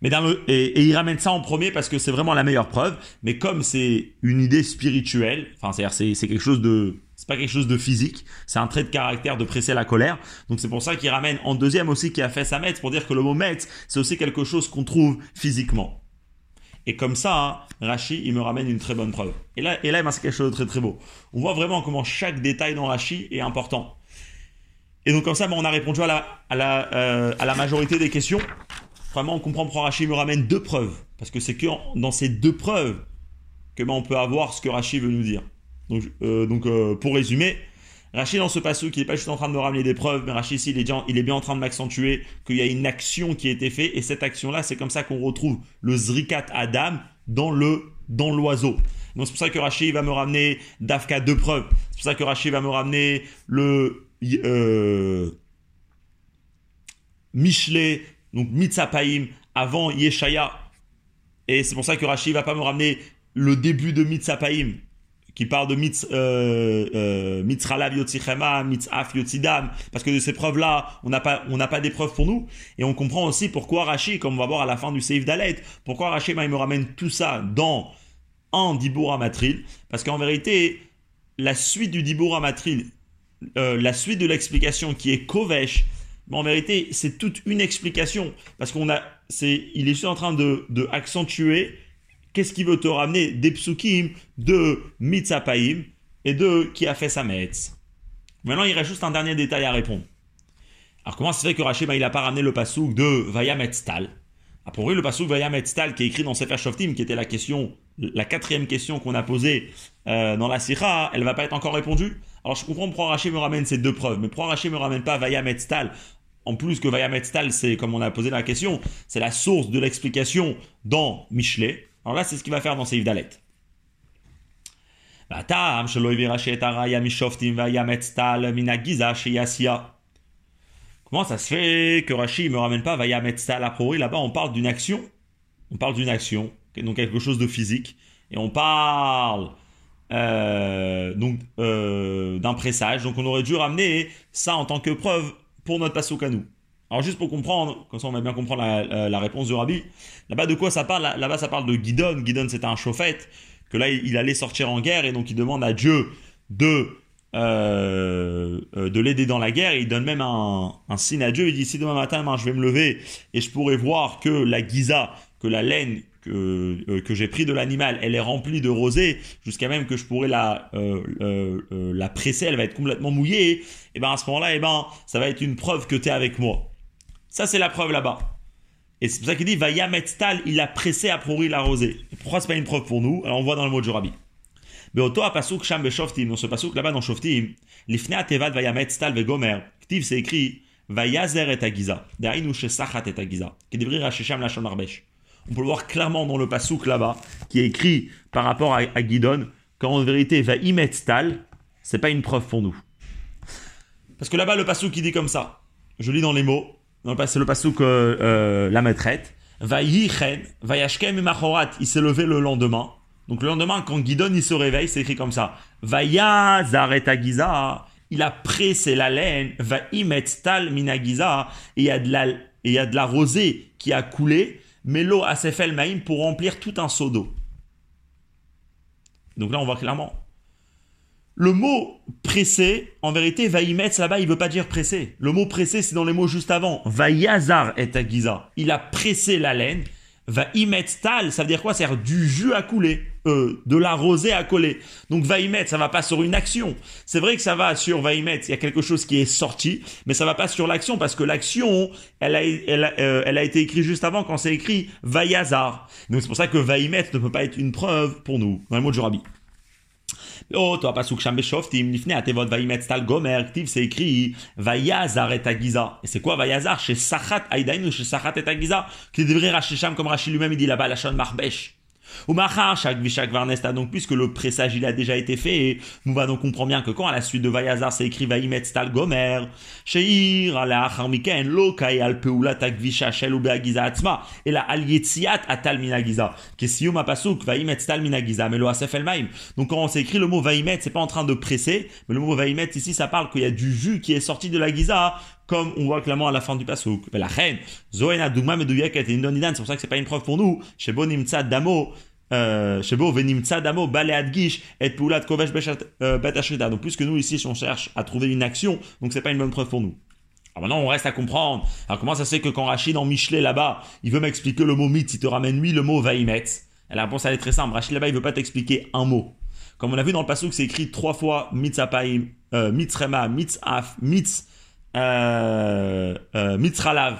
Mais et, il ramène ça en premier parce que c'est vraiment la meilleure preuve. Mais comme c'est une idée spirituelle, enfin, c'est-à-dire c'est quelque chose de c'est pas quelque chose de physique, c'est un trait de caractère de presser la colère. Donc c'est pour ça qu'il ramène en deuxième aussi qui a fait sa metz pour dire que le mot metz, c'est aussi quelque chose qu'on trouve physiquement. Et comme ça, hein, Rashi, il me ramène une très bonne preuve. Et là, et là c'est quelque chose de très très beau. On voit vraiment comment chaque détail dans Rashi est important. Et donc comme ça, on a répondu à la, à la, euh, à la majorité des questions. Vraiment, on comprend pourquoi Rashi me ramène deux preuves. Parce que c'est que dans ces deux preuves que ben, on peut avoir ce que Rashi veut nous dire. Donc, euh, euh, pour résumer, Rachid dans ce passage qui n'est pas juste en train de me ramener des preuves, mais Rachid ici il est, bien, en train de m'accentuer qu'il y a une action qui a été faite et cette action-là, c'est comme ça qu'on retrouve le Zrikat Adam dans l'oiseau. Donc c'est pour ça que Rachid va me ramener Dafka deux preuves. C'est pour ça que Rachid va me ramener le euh, Michelet, donc Mitzapaim avant Yeshaya. Et c'est pour ça que Rachid va pas me ramener le début de Mitzapaim qui parle de mitz, euh, euh, mitzralav mitzaf parce que de ces preuves-là, on n'a pas, on n'a pas pour nous, et on comprend aussi pourquoi Rashi, comme on va voir à la fin du Seif Dalet, pourquoi Rashi, il me ramène tout ça dans un Dibour Amatril, parce qu'en vérité, la suite du Dibour Amatril, euh, la suite de l'explication qui est Kovesh, en vérité, c'est toute une explication, parce qu'on a, c'est, il est juste en train de, accentuer Qu'est-ce qu'il veut te ramener Des psukim de Mitzapaim et de qui a fait sa metz. Maintenant, il reste juste un dernier détail à répondre. Alors, comment se fait que Rachid, il n'a pas ramené le pasouk de Vayametztal A priori, le pasouk Vayametztal qui est écrit dans Sefer Shoftim, qui était la question, la quatrième question qu'on a posée euh, dans la Sira, elle va pas être encore répondue. Alors, je comprends pourquoi Rachid me ramène ces deux preuves, mais pourquoi Rachid me ramène pas Vayametztal en plus que Vayametztal, c'est comme on a posé la question, c'est la source de l'explication dans Michelet. Alors là, c'est ce qu'il va faire dans Seif Dalet. Comment ça se fait que Rashi ne me ramène pas Vayametztal A priori, là-bas, on parle d'une action. On parle d'une action, donc quelque chose de physique. Et on parle euh, donc euh, d'un pressage. Donc on aurait dû ramener ça en tant que preuve pour notre pasouk à nous. Alors juste pour comprendre, comme ça on va bien comprendre la, réponse de Rabbi, là-bas de quoi ça parle? Là-bas ça parle de Guidon. Guidon c'était un chauffette, que là il allait sortir en guerre et donc il demande à Dieu de, euh, de l'aider dans la guerre. Il donne même un, signe à Dieu, il dit si demain matin je vais me lever et je pourrai voir que la Giza, que la laine que, euh, que j'ai pris de l'animal, elle est remplie de rosée, jusqu'à même que je pourrais la, la presser, elle va être complètement mouillée, et bien à ce moment-là, et ben, ça va être une preuve que tu es avec moi. Ça, c'est la preuve là-bas. Et c'est pour ça qu'il dit Vayametztal, il a pressé à pourrir la rosée. pourquoi c'est pas une preuve pour nous? Alors on voit dans le mot de Jorabi. Mais auto a pasuk sham beshoftim, dans ce pasuk là-bas dans Shoftim, lifne atevad vayametztal vegomer, ktiv c'est écrit Vayazer et agiza, de'ainu shesachat et agiza, qui devrait rachesham la arbesh. On peut le voir clairement dans le pasuk là-bas, qui est écrit par rapport à, à Gidon, qu'en vérité vayimetztal, c'est pas une preuve pour nous. Parce que là-bas le pasuk qui dit comme ça, je lis dans les mots, c'est le pasouk euh, euh, la maîtrette. Vayichen, vayashkem machorat, il s'est levé le lendemain. Donc le lendemain, quand Guidon il se réveille, c'est écrit comme ça. Vaya giza, il a pressé la laine, va tal minagiza, et il y a de la, il y a de la rosée qui a coulé, mais l'eau a fait maïm pour remplir tout un seau d'eau. Donc là, on voit clairement le mot pressé, en vérité, mettre là-bas, il veut pas dire pressé. Le mot pressé, c'est dans les mots juste avant. Vayazar et agiza. Il a pressé la laine. Va mettre tal, ça veut dire quoi? C'est du jus à couler, euh, de la rosée à coller. Donc va mettre, ça va pas sur une action. C'est vrai que ça va sur va mettre, il y a quelque chose qui est sorti, mais ça va pas sur l'action parce que l'action, elle a, elle, a, euh, elle a été écrite juste avant quand c'est écrit vayazar. Donc c'est pour ça que va mettre ne peut pas être une preuve pour nous dans le mot de Jorabi. Oh, toi, pas sham beshoftim, nifne atevot tal gomer, c'est écrit, vayazar et agiza. Et c'est quoi vayazar? Chez sachat aidainu, chez sachat et agiza, qui devrait rachisham comme Rachid lui-même, il dit là-bas, la shon marbesh. Ou chaque vishak varnesta, donc puisque le pressage il a déjà été fait, nous va donc comprendre bien que quand à la suite de Vayazar c'est écrit Vaimet stal gomer, sheir ala acharmiken lo kai al peula takvisha shel atzma, et la al yetziat atal minagiza, qui sium apasuk Vaimet stal minagiza, mais lo asefel maim. Donc quand on s'écrit le mot Vaimet, c'est pas en train de presser, mais le mot Vaimet ici ça parle qu'il y a du jus qui est sorti de la giza, comme on voit clairement à la fin du pasouk. La reine, Zoena Dugma Medouyak et Indonidan, c'est pour ça que c'est pas une preuve pour nous. Chez Bonimtsa Damo, euh, chez Bo Venimtsa Damo, Balead Gish et Poulat Kovesh euh, Betashida. Donc plus que nous ici, si on cherche à trouver une action, donc c'est pas une bonne preuve pour nous. Alors maintenant, on reste à comprendre. Alors comment ça se fait que quand Rachid en Michelet là-bas, il veut m'expliquer le mot mit, il te ramène lui le mot vaimet. La réponse elle est très simple. Rachid là-bas, il veut pas t'expliquer un mot. Comme on a vu dans le pasouk, c'est écrit trois fois mitzapaim, euh, mitzrema, mitzaf, mitz euh, euh, Mitzralav.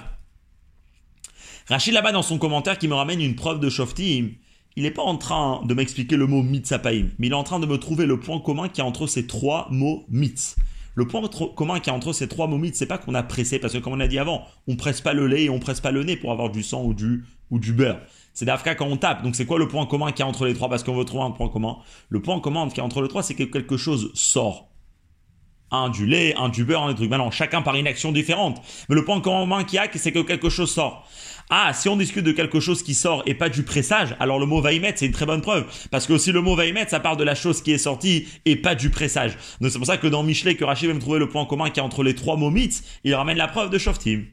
Rachid là-bas dans son commentaire qui me ramène une preuve de Shoftim, il n'est pas en train de m'expliquer le mot mitzapaim, mais il est en train de me trouver le point commun qui y a entre ces trois mots mitz. Le point commun qui y a entre ces trois mots mitz, c'est pas qu'on a pressé, parce que comme on a dit avant, on presse pas le lait et on presse pas le nez pour avoir du sang ou du, ou du beurre. C'est d'Afrique quand on tape. Donc c'est quoi le point commun qui y a entre les trois? Parce qu'on veut trouver un point commun. Le point commun qui y a entre les trois, c'est que quelque chose sort un du lait, un du beurre, un des trucs. Maintenant, chacun par une action différente. Mais le point commun qu'il y a, c'est que quelque chose sort. Ah, si on discute de quelque chose qui sort et pas du pressage, alors le mot va y mettre, c'est une très bonne preuve. Parce que aussi le mot va y mettre, ça part de la chose qui est sortie et pas du pressage. Donc c'est pour ça que dans Michelet, que Rachid va me trouver le point commun qui est entre les trois mots mythes, il ramène la preuve de Shoftim.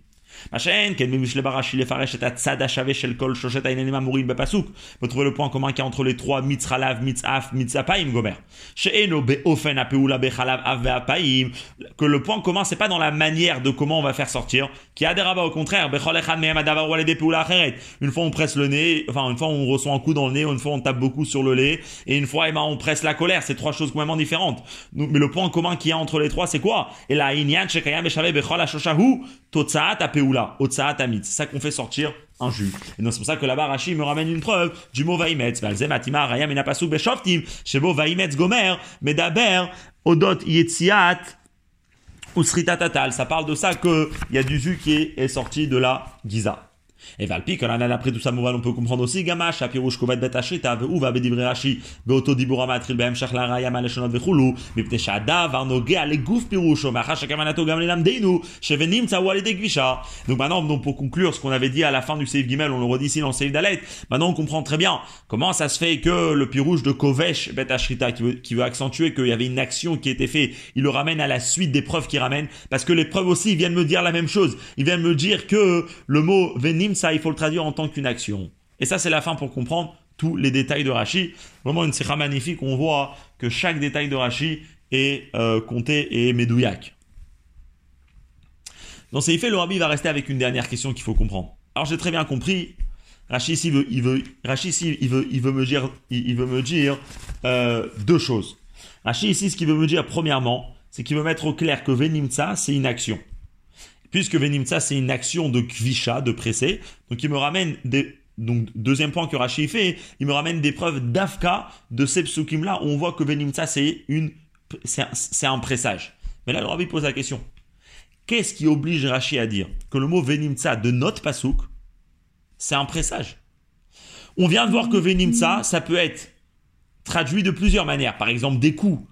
Machin, Ken Mishle Barashi le Faresh et Tzad Shave Shel Kol Shoshet Ainenema Mourin Bepasuk. Vous trouvez le point commun qui est entre les trois Mitzralav, Mitzaf, Mitzapaim, Gomer. She'eno Beofen Apeula Bechalav Av Ve'apaim. Que le point commun, c'est pas dans la manière de comment on va faire sortir. Qui a des rabats au contraire. Bechol Echad Mehem Adavar Walede Peula Acheret. Une fois on presse le nez, enfin une fois on reçoit un coup dans le nez, une fois on tape beaucoup sur le lait, et une fois eh ben, on presse la colère. C'est trois choses complètement différentes. Mais le point commun qui y a entre les trois, c'est quoi? Et la Inyan Shekayam Bechave Apeula. Otsaat Amit. C'est ça qu'on fait sortir un jus. Et donc c'est pour ça que là-bas me ramène une preuve du mot Vaimetz. Valzem Atima Rayam Enapasu Beshoftim. Shebo Vaimetz Gomer. Medaber. Odot Yetziat. Ou Tatal. Ça parle de ça qu'il y a du jus qui est sorti de la Giza. Et Valpi, quand on a après tout ça, on peut comprendre aussi, Gamash, Apirouche, Kovet, Bet Ashrita, Veuva, Bedivre Rashi, Beoto Dibura Matril, Behem, Shachla, Raya, Maleshonot, Vechulu, Mipte Shada, Varnoge, Alegouf, Pirouche, Macha, Shakamanato, Gamlenam, Deinu, Chevenim, Tsawale, Degvisha. Donc maintenant, donc pour conclure ce qu'on avait dit à la fin du Seif Gimel, on le redit ici dans le Seif Dalet, maintenant on comprend très bien comment ça se fait que le Pirouche de Kovesh, Bet Ashrita, qui veut, qui veut accentuer qu'il y avait une action qui était faite, il le ramène à la suite des preuves qu'il ramène, parce que les preuves aussi, viennent me dire la même chose. Ils viennent me dire que le mot Venim, ça, il faut le traduire en tant qu'une action. Et ça, c'est la fin pour comprendre tous les détails de Rashi. Vraiment une sikha magnifique. On voit que chaque détail de Rashi est euh, compté et médouillac. Dans ces faits, le rabbi va rester avec une dernière question qu'il faut comprendre. Alors j'ai très bien compris. Rashi ici veut, il veut, Rashi ici, il veut, il veut me dire, il, veut me dire euh, deux choses. Rashi ici, ce qu'il veut me dire, premièrement, c'est qu'il veut mettre au clair que Venimtsa, c'est une action puisque Venimtsa, c'est une action de kvisha, de presser. Donc il me ramène des. Donc, deuxième point que Rashi fait, il me ramène des preuves d'Afka de ces psukim-là où on voit que Venimtsa, c'est une. C'est un, pressage. Mais là, le rabbi pose la question. Qu'est-ce qui oblige Rashi à dire que le mot Venimtsa de notre pasouk, c'est un pressage? On vient de voir que Venimtsa, ça peut être traduit de plusieurs manières. Par exemple, des coups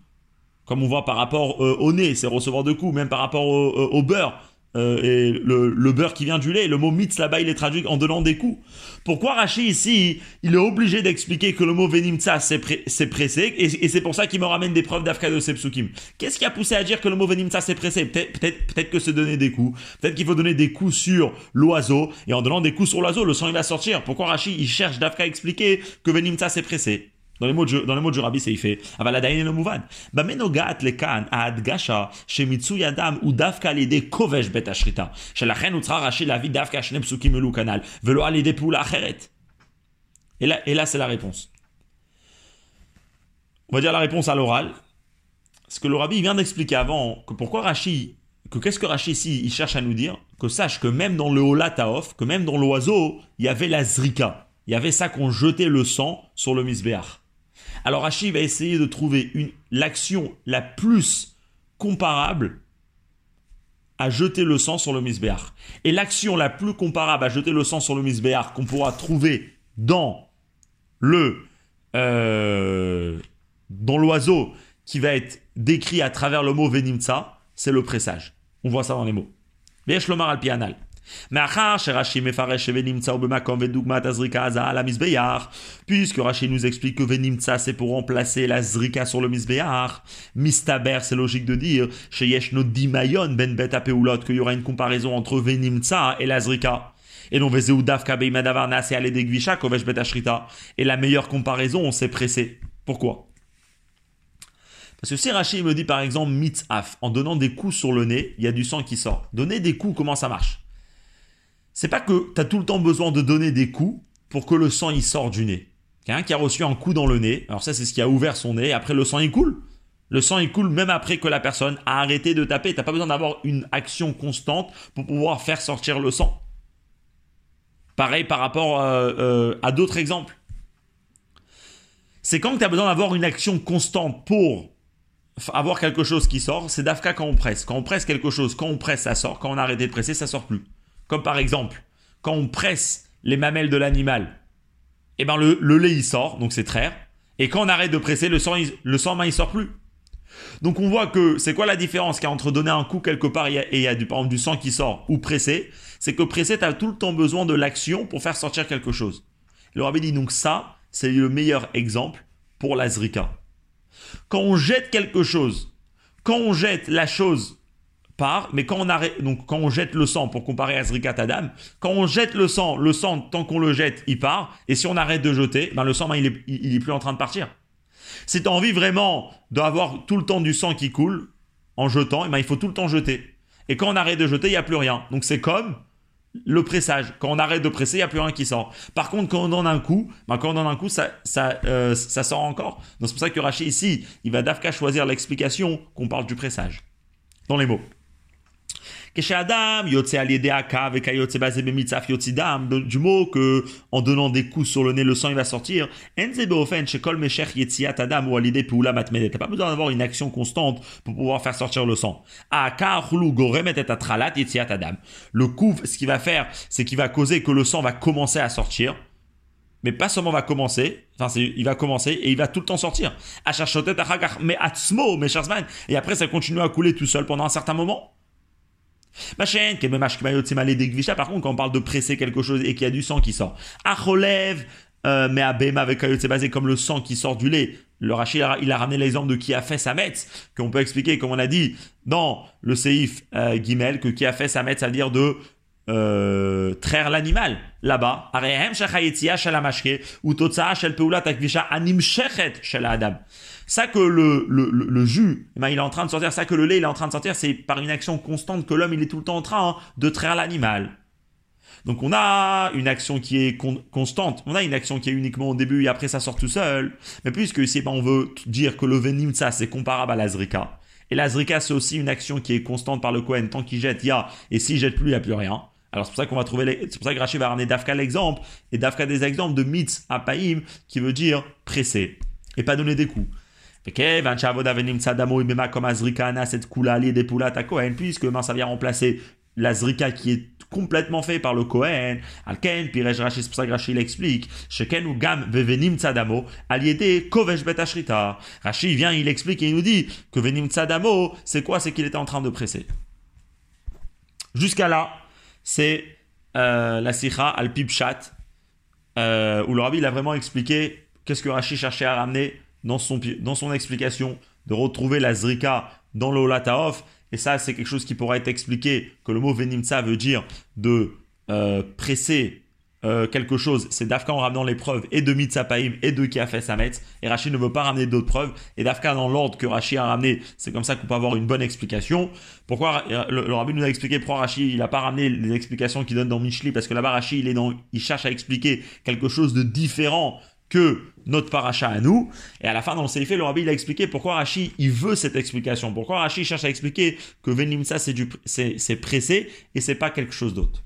comme on voit par rapport euh, au nez, c'est recevoir de coups, même par rapport au, euh, au beurre, euh, et le, beurre qui vient du lait, le mot mitz là-bas il est traduit en donnant des coups. Pourquoi Rashi ici, il est obligé d'expliquer que le mot venimtsa c'est, pressé et, c'est pour ça qu'il me ramène des preuves d'Afka de Sepsukim. Qu'est-ce qui a poussé à dire que le mot venimtsa c'est pressé? Peut-être, que c'est donner des coups. Peut-être qu'il faut donner des coups sur l'oiseau et en donnant des coups sur l'oiseau le sang il va sortir. Pourquoi Rashi il cherche d'Afka à expliquer que venimtsa c'est pressé? dans les mots de, dans les mots du rabbi, c'est il fait. אבל עדיין אינו מובן. במה נוגעת לכאן ההדגשה שמיצוי אדם הוא דווקא על ידי כובש בית השחיטה. שלכן הוא צריך רש"י להביא דווקא שני פסוקים אלו כנ"ל, ולא על ידי פעולה אחרת. Et là, et là c'est la réponse. On va dire la réponse à l'oral. Ce que le rabbi vient d'expliquer avant, que pourquoi Rashi, que qu'est-ce que Rashi ici, il cherche à nous dire Que sache que même dans le Holataof, que même dans l'oiseau, il y avait la zrika. Il y avait ça qu'on jetait le sang sur le misbéach. Alors Rashi va essayer de trouver l'action la plus comparable à jeter le sang sur le misbéar. Et l'action la plus comparable à jeter le sang sur le misbéar qu'on pourra trouver dans le euh, dans l'oiseau qui va être décrit à travers le mot venimtsa, c'est le pressage. On voit ça dans les mots. Lomar al. Puisque Rashi nous explique que Venimtsa c'est pour remplacer la Zrika sur le Misbeyar, Mistaber c'est logique de dire, chez Yeshno Dimayon Ben Bet qu'il y aura une comparaison entre Venimtsa et la Zrika. Et non. Et la meilleure comparaison, on s'est pressé. Pourquoi? Parce que si Rashi me dit par exemple mitzaf, en donnant des coups sur le nez, il y a du sang qui sort. Donner des coups, comment ça marche? C'est pas que tu as tout le temps besoin de donner des coups pour que le sang il sorte du nez. Quelqu'un qui a reçu un coup dans le nez, alors ça c'est ce qui a ouvert son nez, après le sang il coule. Le sang il coule même après que la personne a arrêté de taper. T'as pas besoin d'avoir une action constante pour pouvoir faire sortir le sang. Pareil par rapport euh, euh, à d'autres exemples. C'est quand tu as besoin d'avoir une action constante pour avoir quelque chose qui sort, c'est d'Afka quand on presse. Quand on presse quelque chose, quand on presse, ça sort. Quand on a arrêté de presser, ça sort plus. Comme par exemple, quand on presse les mamelles de l'animal, eh ben le, lait il sort, donc c'est traire. Et quand on arrête de presser, le sang, le sang, ben, il sort plus. Donc on voit que c'est quoi la différence qu'il y a entre donner un coup quelque part et il y a, du, du sang qui sort ou presser? C'est que presser, tu tout le temps besoin de l'action pour faire sortir quelque chose. Le rabbi dit donc ça, c'est le meilleur exemple pour la zrika. Quand on jette quelque chose, quand on jette la chose part, mais quand on arrête, donc quand on jette le sang pour comparer à Zrikat Adam, quand on jette le sang, le sang, tant qu'on le jette, il part, et si on arrête de jeter, ben le sang, ben, il, est, il, plus en train de partir. Si tu envie vraiment d'avoir tout le temps du sang qui coule, en jetant, et ben il faut tout le temps jeter. Et quand on arrête de jeter, il n'y a plus rien. Donc c'est comme le pressage. Quand on arrête de presser, il n'y a plus rien qui sort. Par contre, quand on donne un coup, ben quand on donne un coup, ça, ça, euh, ça sort encore. Donc c'est pour ça que Rachid ici, il va d'Afka choisir l'explication qu'on parle du pressage. Dans les mots. Du mot que, en donnant des coups sur le nez, le sang il va sortir. T'as pas besoin d'avoir une action constante pour pouvoir faire sortir le sang. Le coup, ce qu'il va faire, c'est qu'il va causer que le sang va commencer à sortir mais pas seulement va commencer, enfin il va commencer et il va tout le temps sortir. Et après ça continue à couler tout seul pendant un certain moment. Par contre, quand on parle de presser quelque chose et qu'il y a du sang qui sort. relève, euh, mais à Bema avec c'est basé comme le sang qui sort du lait. Le Rachid, il a ramené l'exemple de qui a fait sa metz, qu'on peut expliquer, comme on a dit dans le Seif euh, Gimel, que qui a fait sa metz, ça veut dire de euh, traire l'animal là-bas. Ça que le, le, le, jus, eh ben, il est en train de sortir, ça que le lait, il est en train de sortir, c'est par une action constante que l'homme, il est tout le temps en train hein, de traire l'animal. Donc on a une action qui est constante, on a une action qui est uniquement au début et après ça sort tout seul. Mais puisque ici ben, on veut dire que le venim ça c'est comparable à l'azrika. Et l'azrika c'est aussi une action qui est constante par le Kohen. Tant qu'il jette, il y a. Et s'il jette plus, il n'y a plus rien. Alors c'est pour ça qu'on va trouver, les... c'est pour ça que Rachid va ramener Dafka l'exemple, et Dafka des exemples de mitz à païm, qui veut dire presser, et pas donner des coups. Puisque ben, ça vient remplacer la zrika qui est complètement fait par le Kohen. Alken, puis Rashi, Rashi l'explique. Sheken ou gam vevenim tzadamo, kovesh. Rashi vient, il explique et il nous dit que venim tzadamo, c'est quoi? C'est qu'il était en train de presser. Jusqu'à là, c'est euh, la sikha al pipchat, euh, où le rabbi a vraiment expliqué qu'est-ce que Rashi cherchait à ramener dans son, dans son explication, de retrouver la zrika dans le Olataof. Et ça, c'est quelque chose qui pourrait être expliqué, que le mot venimtsa veut dire de euh, presser euh, quelque chose, c'est Dafka en ramenant les preuves et de Mitzapaim et de qui a fait Sametz. Et Rachid ne veut pas ramener d'autres preuves. Et Dafka dans l'ordre que Rachid a ramené, c'est comme ça qu'on peut avoir une bonne explication. Pourquoi le, le Rabbi nous a expliqué pourquoi Rachid il n'a pas ramené les explications qu'il donne dans Michli? Parce que là-bas Rachid il, est dans, il cherche à expliquer quelque chose de différent que notre paracha à nous. Et à la fin, dans le Seifé, le Rabbi il a expliqué pourquoi Rashi il veut cette explication. Pourquoi Rashi cherche à expliquer que Venimsa c'est du c'est pressé et c'est pas quelque chose d'autre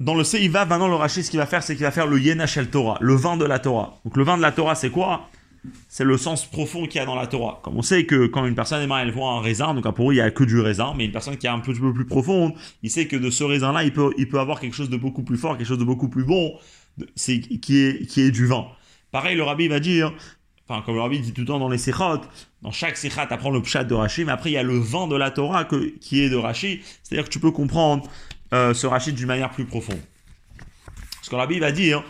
dans le Seiva, maintenant le Rashi, ce qu'il va faire, c'est qu'il va faire le Yenachel Torah, le vin de la Torah. Donc le vin de la Torah, c'est quoi? C'est le sens profond qu'il y a dans la Torah. Comme on sait que quand une personne est elle voit un raisin, donc pour eux, il n'y a que du raisin, mais une personne qui est un peu, plus profonde, il sait que de ce raisin-là, il peut, il peut avoir quelque chose de beaucoup plus fort, quelque chose de beaucoup plus bon, c'est, qui, est, qui est du vin. Pareil, le Rabbi va dire, enfin comme le Rabbi dit tout le temps dans les Sechot, dans chaque Sechat, apprend le pshat de Rashi, mais après il y a le vin de la Torah qui est de Rashi, c'est-à-dire que tu peux comprendre euh, ce rachid d'une manière plus profonde. Ce que Rabbi va dire,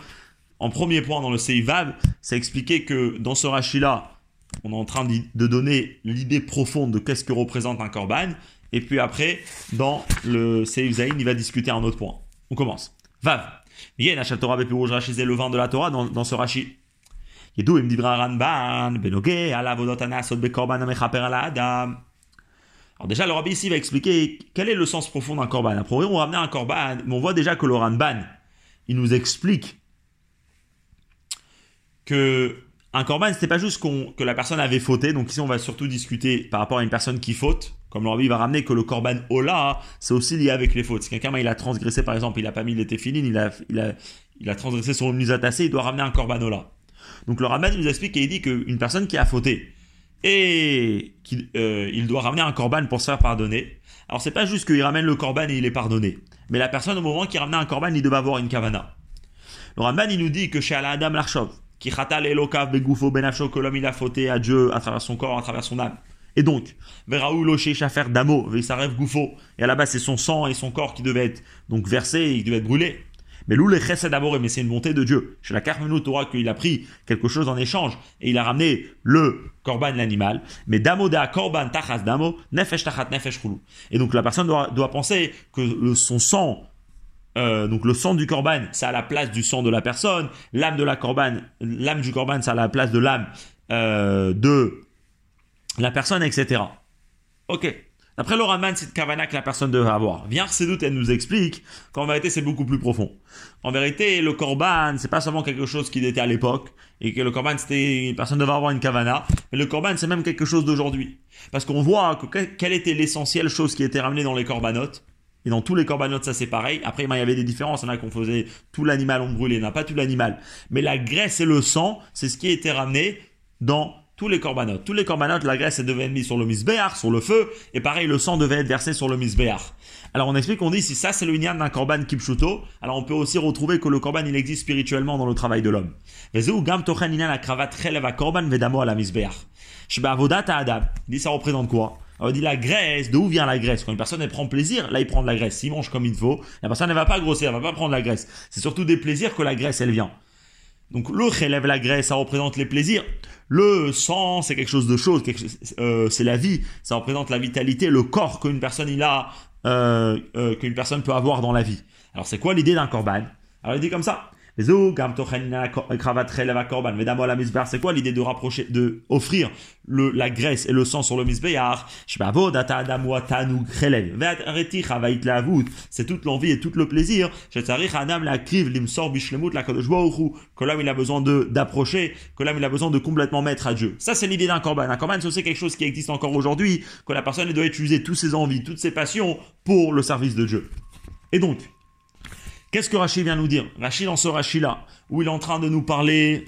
en premier point dans le Seivav, c'est expliquer que dans ce rachid-là, on est en train de donner l'idée profonde de qu'est-ce que représente un korban. Et puis après, dans le Seiv Zain, il va discuter un autre point. On commence. Vav. Torah le vin de la Torah dans, dans ce rachid. Yedou im divra ranban, benoge, ala vodot anasot bekorban amechaper ala. Alors déjà, le rabbi ici va expliquer quel est le sens profond d'un korban. Après, on va ramener un korban, mais on voit déjà que le Ranban, il nous explique que un korban, c'était pas juste que la personne avait fauté. Donc ici, on va surtout discuter par rapport à une personne qui faute. Comme le rabbi va ramener que le korban ola, c'est aussi lié avec les fautes. Si quelqu'un il a transgressé, par exemple, il a pas mis les téfilines, il a, il a, il a transgressé son musatassé, il doit ramener un korban ola. Donc le rabbi nous explique et il dit qu'une personne qui a fauté, et qu'il euh, il doit ramener un corban pour se faire pardonner. Alors c'est pas juste qu'il ramène le corban et il est pardonné, mais la personne au moment qu'il ramène un corban, il doit avoir une kavana. Le Ramban il nous dit que chez Adam Larchov, qui khatal elokav begufo benafsho, que l'homme il a fauté à Dieu à travers son corps, à travers son âme. Et donc, loché chafer damo, rêve goufo, et à la base c'est son sang et son corps qui devaient être donc versés, il devait être brûlé. Mais l'ou les chesed mais c'est une bonté de Dieu. Chez la Karmenu Torah qu'il a pris quelque chose en échange et il a ramené le korban, l'animal. Mais damo da korban tachas damo, nefesh tachat nefesh Et donc la personne doit, doit penser que son sang euh, donc le sang du corban, c'est à la place du sang de la personne. L'âme de la corban, l'âme du corban, c'est à la place de l'âme euh, de la personne, etc. Ok. Après le Raman, c'est de Kavana que la personne devrait avoir. Viens, doutes, elle nous explique qu'en vérité, c'est beaucoup plus profond. En vérité, le Korban, c'est pas seulement quelque chose qui était à l'époque, et que le Korban, c'était, une personne devait avoir une Kavana, mais le Korban, c'est même quelque chose d'aujourd'hui. Parce qu'on voit que quelle était l'essentielle chose qui était ramenée dans les Korbanot, et dans tous les corbanotes, ça c'est pareil. Après, il y avait des différences. Il y en a qu'on faisait tout l'animal, on brûlait, n'a pas tout l'animal. Mais la graisse et le sang, c'est ce qui a été ramené dans tous les corbanotes. Tous les corbanotes, la graisse devait être mise sur le misbéar, sur le feu. Et pareil, le sang devait être versé sur le misbéar. Alors on explique, on dit, si ça c'est le d'un korban kipshuto, alors on peut aussi retrouver que le korban il existe spirituellement dans le travail de l'homme. Il dit, ça représente quoi? On dit la graisse, d'où vient la graisse? Quand une personne elle prend plaisir, là il prend de la graisse. S'il mange comme il faut, la personne ne va pas grossir, elle va pas prendre la graisse. C'est surtout des plaisirs que la graisse elle vient. Donc le relève la graisse, ça représente les plaisirs. Le sang, c'est quelque chose de chose, euh, c'est la vie, ça représente la vitalité, le corps qu'une personne il a, euh, euh, qu'une personne peut avoir dans la vie. Alors c'est quoi l'idée d'un corban Alors il dit comme ça. C'est quoi l'idée de rapprocher, de offrir le, la graisse et le sang sur le misbéar C'est toute l'envie et tout le plaisir. Que l'homme il a besoin de d'approcher, que l'homme il a besoin de complètement mettre à Dieu. Ça c'est l'idée d'un corban. Un corban c'est quelque chose qui existe encore aujourd'hui, que la personne doit utiliser toutes ses envies, toutes ses passions pour le service de Dieu. Et donc, Qu'est-ce que Rachid vient nous dire? Rachid, dans ce Rachid-là, où il est en train de nous parler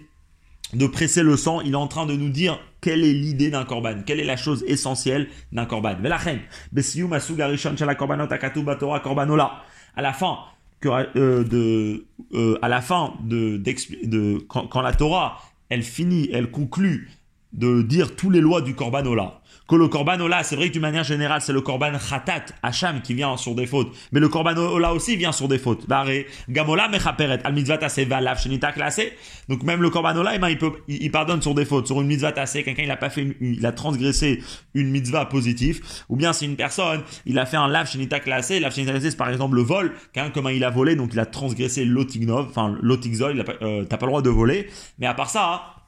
de presser le sang, il est en train de nous dire quelle est l'idée d'un korban, quelle est la chose essentielle d'un korban. À la fin que, euh, de, euh, à la fin de, de quand, quand, la Torah, elle finit, elle conclut de dire tous les lois du Ola que le korban ola, c'est vrai que d'une manière générale, c'est le korban khatat, hacham, qui vient sur des fautes. Mais le korban ola aussi vient sur des fautes. gamola mechaperet, al mitzvah valav shenita classé. Donc même le korban ola, eh il, peut, il, pardonne sur des fautes. Sur une mitzvah tassé, quelqu'un il a pas fait, il a transgressé une mitzvah positive. Ou bien c'est une personne, il a fait un lav shenita classé. Lav shenita classé, c'est par exemple le vol. Quelqu'un comment il a volé, donc il a transgressé l'otignov, enfin l'otigzol, euh, t'as pas le droit de voler. Mais à part ça,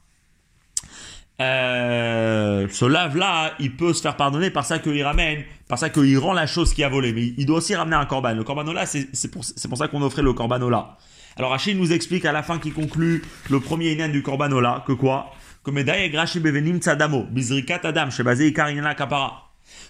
euh, ce lave-là, il peut se faire pardonner par ça qu'il ramène, par ça qu'il rend la chose qui a volé. Mais il doit aussi ramener un corban. Le corbanola, c'est pour, pour, ça qu'on offrait le corbanola. Alors Achille nous explique à la fin qui conclut le premier inan du corbanola que quoi? Que kapara.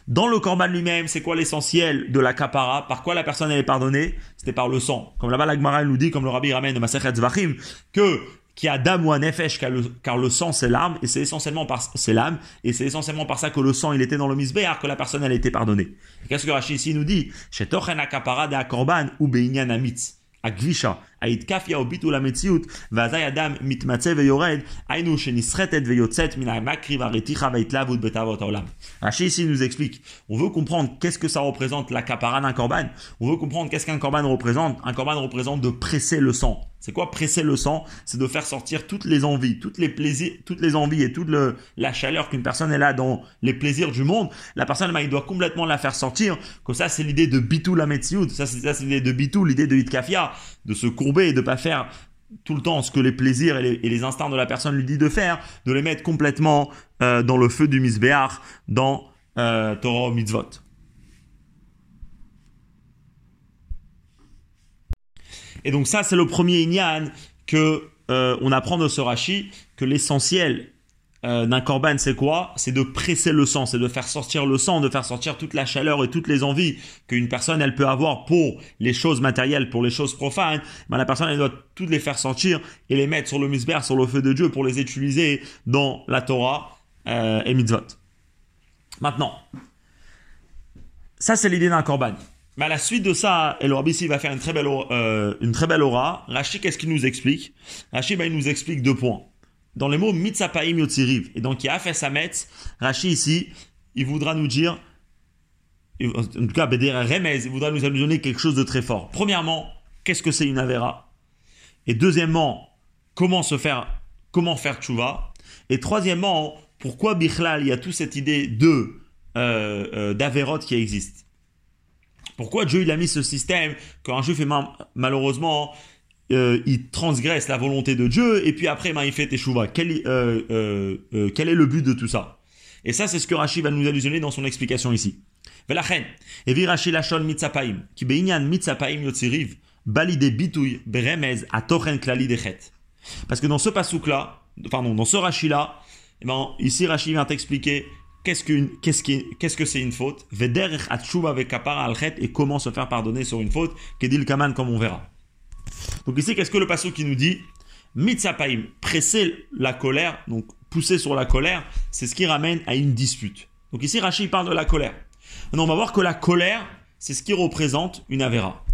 Dans le corban lui-même, c'est quoi l'essentiel de la kapara Par quoi la personne est pardonnée? C'était par le sang. Comme là-bas la nous dit, comme le rabbi ramène de Masechet Zvachim, que qui a dame ou un nefesh, car le, sang c'est l'âme, et c'est essentiellement par c'est l'âme, et c'est essentiellement par ça que le sang il était dans le misbéar, que la personne elle a été pardonnée. Qu'est-ce que Rachid ici nous dit? Shetochen akapara de akorban ou ההתקפיה או ביטול המציאות, ואזי אדם מתמצא ויורד, היינו שנסחטת ויוצאת מן המקריב הרתיחה וההתלהבות בתאוות העולם. Rachid ici nous explique, on veut comprendre qu'est-ce que ça représente la capara d'un corban, on veut comprendre qu'est-ce qu'un corban représente, un corban représente de presser le sang. C'est quoi presser le sang C'est de faire sortir toutes les envies, toutes les plaisirs, toutes les envies et toute le, la chaleur qu'une personne est là dans les plaisirs du monde. La personne, bah, il doit complètement la faire sortir. Que ça, c'est l'idée de bitou la metsioud. Ça, c'est, ça, c'est l'idée de bitou, l'idée de hitkafia, de se courber et de pas faire tout le temps ce que les plaisirs et les, instincts de la personne lui dit de faire, de les mettre complètement euh, dans le feu du misbéar, dans euh, Torah mitzvot. Et donc ça, c'est le premier inyan que euh, on apprend de ce Rashi, que l'essentiel euh, d'un korban, c'est quoi? C'est de presser le sang, c'est de faire sortir le sang, de faire sortir toute la chaleur et toutes les envies qu'une personne, elle peut avoir pour les choses matérielles, pour les choses profanes. Ben, la personne, elle doit toutes les faire sortir et les mettre sur le misber, sur le feu de Dieu pour les utiliser dans la Torah euh, et mitzvot. Maintenant, ça c'est l'idée d'un korban. Mais à la suite de ça, et le Rabbi va faire une très belle, euh, une très belle aura. Rachid, qu'est-ce qu'il nous explique? Rachid, ben, il nous explique deux points. Dans les mots mitzapaim yotziriv, et donc il a fait sa metz, Rachid ici, il voudra nous dire, en tout cas, Bédéra Remez, il voudra nous donner quelque chose de très fort. Premièrement, qu'est-ce que c'est une avera? Et deuxièmement, comment se faire, comment faire tchouva? Et troisièmement, pourquoi Bichlal, il y a toute cette idée de euh, euh d'Averot qui existe? Pourquoi Dieu il a mis ce système quand un juif est malheureusement euh, il transgresse la volonté de Dieu, et puis après, ben, il fait teshuva. Quel, euh, euh, quel est le but de tout ça? Et ça, c'est ce que Rashi va nous allusionner dans son explication ici. Parce que dans ce pasouk-là, pardon, dans ce Rashi-là, eh ben, ici, Rashi vient t'expliquer qu'est-ce que qu'est-ce qu'est-ce que c'est une faute, et comment se faire pardonner sur une faute, kedil kaman, comme on verra. Donc ici, qu'est-ce que le pasouk qui nous dit? Mitzapaim, presser la colère, donc pousser sur la colère, c'est ce qui ramène à une dispute. Donc ici, Rashi parle de la colère. Maintenant, on va voir que la colère, c'est ce qui représente une Avera.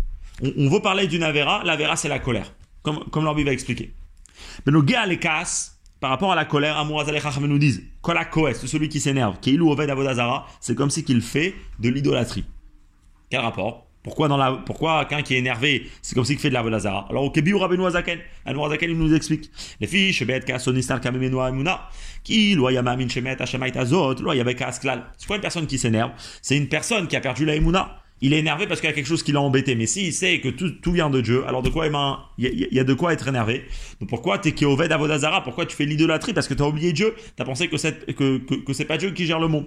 On, veut parler d'une Avera, l'Avera c'est la colère, comme, comme l'Orbi va expliquer. Mais nos gars, les casses, par rapport à la colère, Amour nous disent, c'est celui qui s'énerve, qui Avodazara, c'est comme si qu'il fait de l'idolâtrie. Quel rapport? Pourquoi, dans la, pourquoi quelqu'un qui est énervé, c'est comme s'il fait de la Vodazara Alors, au Kebiou Rabbeinu Azaken, Azaken, il nous explique. Les filles, Shebet Kasonistar Kamemenu Amuna, qui, Loyamamin Shemet Hashemait Azot, Loyabek Asklal. C'est quoi une personne qui s'énerve C'est une personne qui a perdu la Emuna il est énervé parce qu'il y a quelque chose qui l'a embêté. Mais s'il sait que tout, vient de Dieu, alors de quoi il y, a de quoi être énervé? Donc pourquoi t'es Keoved Avodazara Pourquoi tu fais l'idolâtrie? Parce que tu as oublié Dieu. Tu as pensé que c'est que, que, pas Dieu qui gère le monde.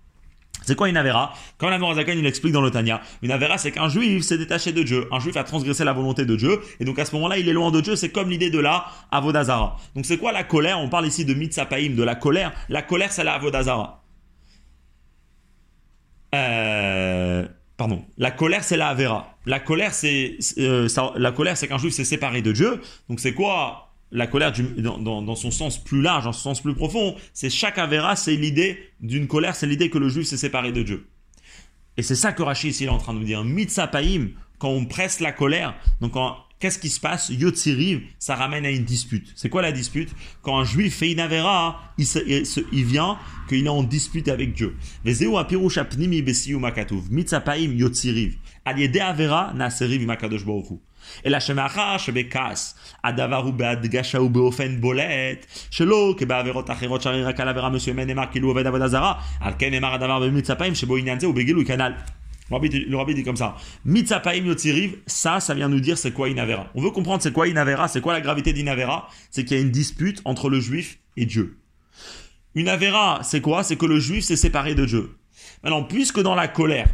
C'est quoi une avera? Quand l'amour Azakan il explique dans le Tanya, une avera c'est qu'un juif s'est détaché de Dieu, un juif a transgressé la volonté de Dieu, et donc à ce moment-là il est loin de Dieu, c'est comme l'idée de la avodazara. Donc c'est quoi la colère? On parle ici de mitzapaim, de la colère. La colère c'est la avodazara. Euh... Pardon. La colère, c'est la Avera. La colère, c'est euh, la colère, c'est qu'un juif s'est séparé de Dieu. Donc c'est quoi la colère dans, son sens plus large, dans son sens plus profond C'est chaque Avera, c'est l'idée d'une colère, c'est l'idée que le juif s'est séparé de Dieu. Et c'est ça que Rachid ici est en train de nous dire. Mitzapaim, quand on presse la colère, donc Qu'est-ce qui se passe? Yotsiriv, ça ramène à une dispute. C'est quoi la dispute? Quand un juif fait une avera, il, il, vient qu'il est en dispute avec Dieu. Vezeu apirush apnimi besiu makatuv. Mitzapaim yotsiriv. Aliede avera naseriv makadosh baruchu. אלא שמאחר שבכעס הדבר הוא בהדגשה ובאופן בולט, שלא כבעבירות אחרות שהרי רק על עבירה מסוימת נאמר כאילו עובד עבודה זרה, על כן נאמר הדבר במצפיים שבו עניין זה הוא בגילוי כנ"ל. Le rabbi dit comme ça. Mitzapaim yotziriv, ça, ça vient nous dire c'est quoi Inavera. On veut comprendre c'est quoi Inavera, c'est quoi la gravité d'Inavera C'est qu'il y a une dispute entre le juif et Dieu. Une Avera, c'est quoi C'est que le juif s'est séparé de Dieu. Maintenant, puisque dans la colère,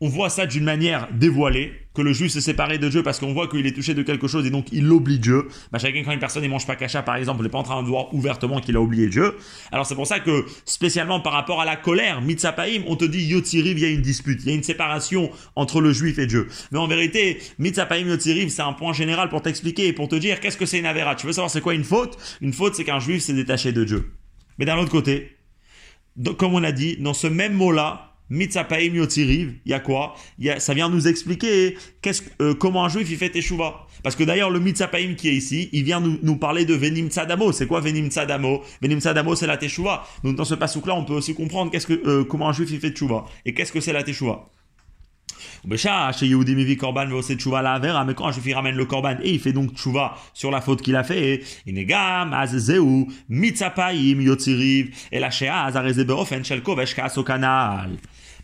on voit ça d'une manière dévoilée, que le juif s'est séparé de Dieu parce qu'on voit qu'il est touché de quelque chose et donc il oublie Dieu. Bah, chacun, quand une personne ne mange pas cacha, par exemple, n'est pas en train de voir ouvertement qu'il a oublié Dieu. Alors c'est pour ça que, spécialement par rapport à la colère, Mitzapaim, on te dit Yotziriv, il y a une dispute, il y a une séparation entre le juif et Dieu. Mais en vérité, Mitzapaim, Yotziriv, c'est un point général pour t'expliquer et pour te dire qu'est-ce que c'est une avéra? Tu veux savoir c'est quoi une faute? Une faute, c'est qu'un juif s'est détaché de Dieu. Mais d'un autre côté, comme on a dit, dans ce même mot-là, Mitzapaim Yotziriv, il y a quoi? Y a, Ça vient nous expliquer euh, comment un juif il fait Teshuva. Parce que d'ailleurs, le Mitzapaim qui est ici, il vient nous, parler de Venim Tzadamo. C'est quoi Venim Tzadamo? Venim Tzadamo, c'est la Teshuva. Donc dans ce pasouk-là, on peut aussi comprendre qu'est-ce que, euh, comment un juif il fait Teshuva. Et qu'est-ce que c'est la Teshuva? Chez Yehudi Mivi Korban mais quand un juif ramène le Korban et il fait donc Tchouva sur la faute qu'il a fait, et la Shea,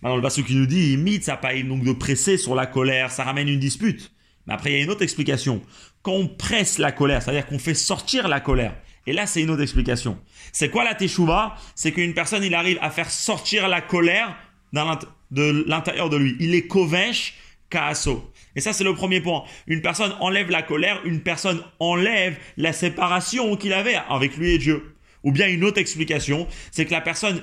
Maintenant, le passage qui nous dit, Mitzapaim, donc de presser sur la colère, ça ramène une dispute. Mais après, il y a une autre explication. Quand on presse la colère, c'est-à-dire qu'on fait sortir la colère, et là, c'est une autre explication. C'est quoi la teshuva? C'est qu'une personne, il arrive à faire sortir la colère de l'intérieur de lui. Il est kovesh kaaso. Et ça, c'est le premier point. Une personne enlève la colère, une personne enlève la séparation qu'il avait avec lui et Dieu. Ou bien une autre explication, c'est que la personne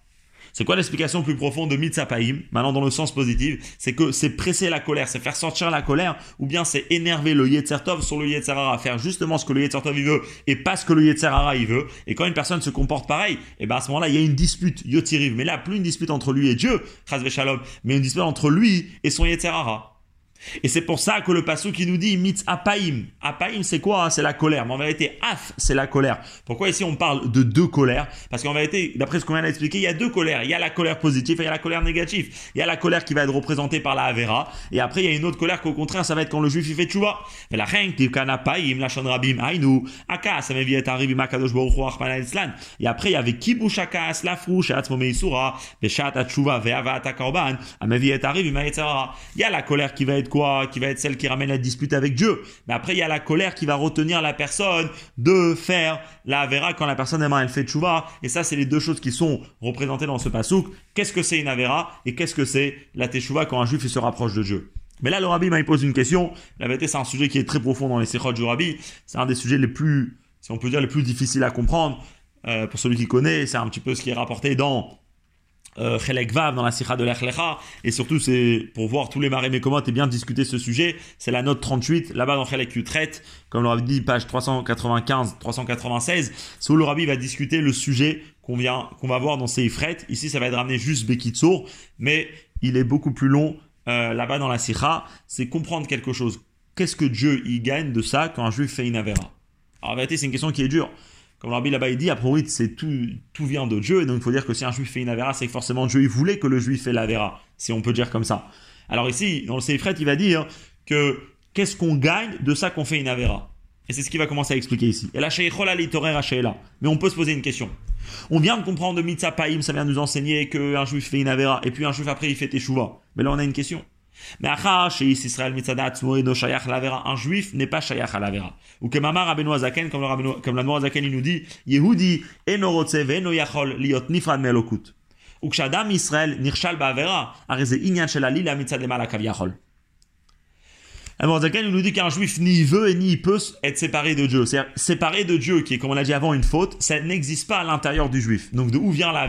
C'est quoi l'explication plus profonde de Mitzapaim Maintenant, dans le sens positif, c'est que c'est presser la colère, c'est faire sortir la colère, ou bien c'est énerver le Yetzertov sur le Yetzerara, faire justement ce que le Yetzertov il veut et pas ce que le Yetzerara il veut. Et quand une personne se comporte pareil, et eh ben à ce moment-là, il y a une dispute, Yotiriv. Mais là, plus une dispute entre lui et Dieu, Shalom, mais une dispute entre lui et son Yetzerara. Et c'est pour ça que le passou qui nous dit mitz apaim. Apaim, c'est quoi? C'est la colère. Mais en vérité, af, c'est la colère. Pourquoi ici on parle de deux colères? Parce qu'en vérité, d'après ce qu'on vient d'expliquer, il y a deux colères. Il y a la colère positive et il y a la colère négative. Il y a la colère qui va être représentée par la Avera. Et après, il y a une autre colère qu'au contraire, ça va être quand le juif il fait tchouva. Mais la reine, apaim, la rabim, ainu, aka, ça arrivé makadosh Et après, il y avait kibush akas, la frouche, atzmomeisura, beshat atchouva, ve'ava atakorban, Il y a la colère qui va être quoi Qui va être celle qui ramène la dispute avec Dieu. Mais après, il y a la colère qui va retenir la personne de faire la Avera quand la personne elle fait tchouva. Et ça, c'est les deux choses qui sont représentées dans ce pasouk. Qu'est-ce que c'est une Avera et qu'est-ce que c'est la teshuva quand un juif se rapproche de Dieu? Mais là, le rabbi m'a posé une question. La vérité, c'est un sujet qui est très profond dans les séchotes du rabbi. C'est un des sujets les plus, si on peut dire, les plus difficiles à comprendre. Euh, pour celui qui connaît, c'est un petit peu ce qui est rapporté dans euh, Vav dans la Sikha de l'Echlecha, et surtout c'est pour voir tous les marées mécomotes et bien discuter ce sujet, c'est la note 38, là-bas dans Chelek traite, comme Rabbi dit, page 395-396, c'est où le Rabbi va discuter le sujet qu'on vient, qu'on va voir dans ces Ifret. Ici, ça va être ramené juste Bekitsour, mais il est beaucoup plus long euh, là-bas dans la Sikha, c'est comprendre quelque chose. Qu'est-ce que Dieu y gagne de ça quand un juif fait une Avera? Alors en vérité, c'est une question qui est dure. Comme rabbi là-bas il dit, à priori, c'est tout, tout vient de Dieu, et donc il faut dire que si un juif fait une avéra, c'est que forcément Dieu il voulait que le juif fait l'Avera, si on peut dire comme ça. Alors ici, dans le Seifret, il va dire que qu'est-ce qu'on gagne de ça qu'on fait une avéra? Et c'est ce qu'il va commencer à expliquer ici. Et la. Mais on peut se poser une question. On vient de comprendre de Mitzah Paim, ça vient nous enseigner qu'un juif fait une avéra, et puis un juif après il fait Teshuvah. Mais là on a une question. Mais Israël un juif n'est pas shayach à l'avera. Ou que Mamar Rabbeinu Azaken, comme, le, comme la Azaken il nous dit, Yehudi eno rotze ve'eno yachol liot nifrad melokut. Ou que Shadam Israël nirshal ba'avera, areze inyan shelali la mitzad lemala kavyachol. Zaken nous dit qu'un juif ni veut et ni peut être séparé de Dieu. C'est-à-dire, séparé de Dieu, qui est, comme on l'a dit avant, une faute, ça n'existe pas à l'intérieur du juif. Donc, de où vient la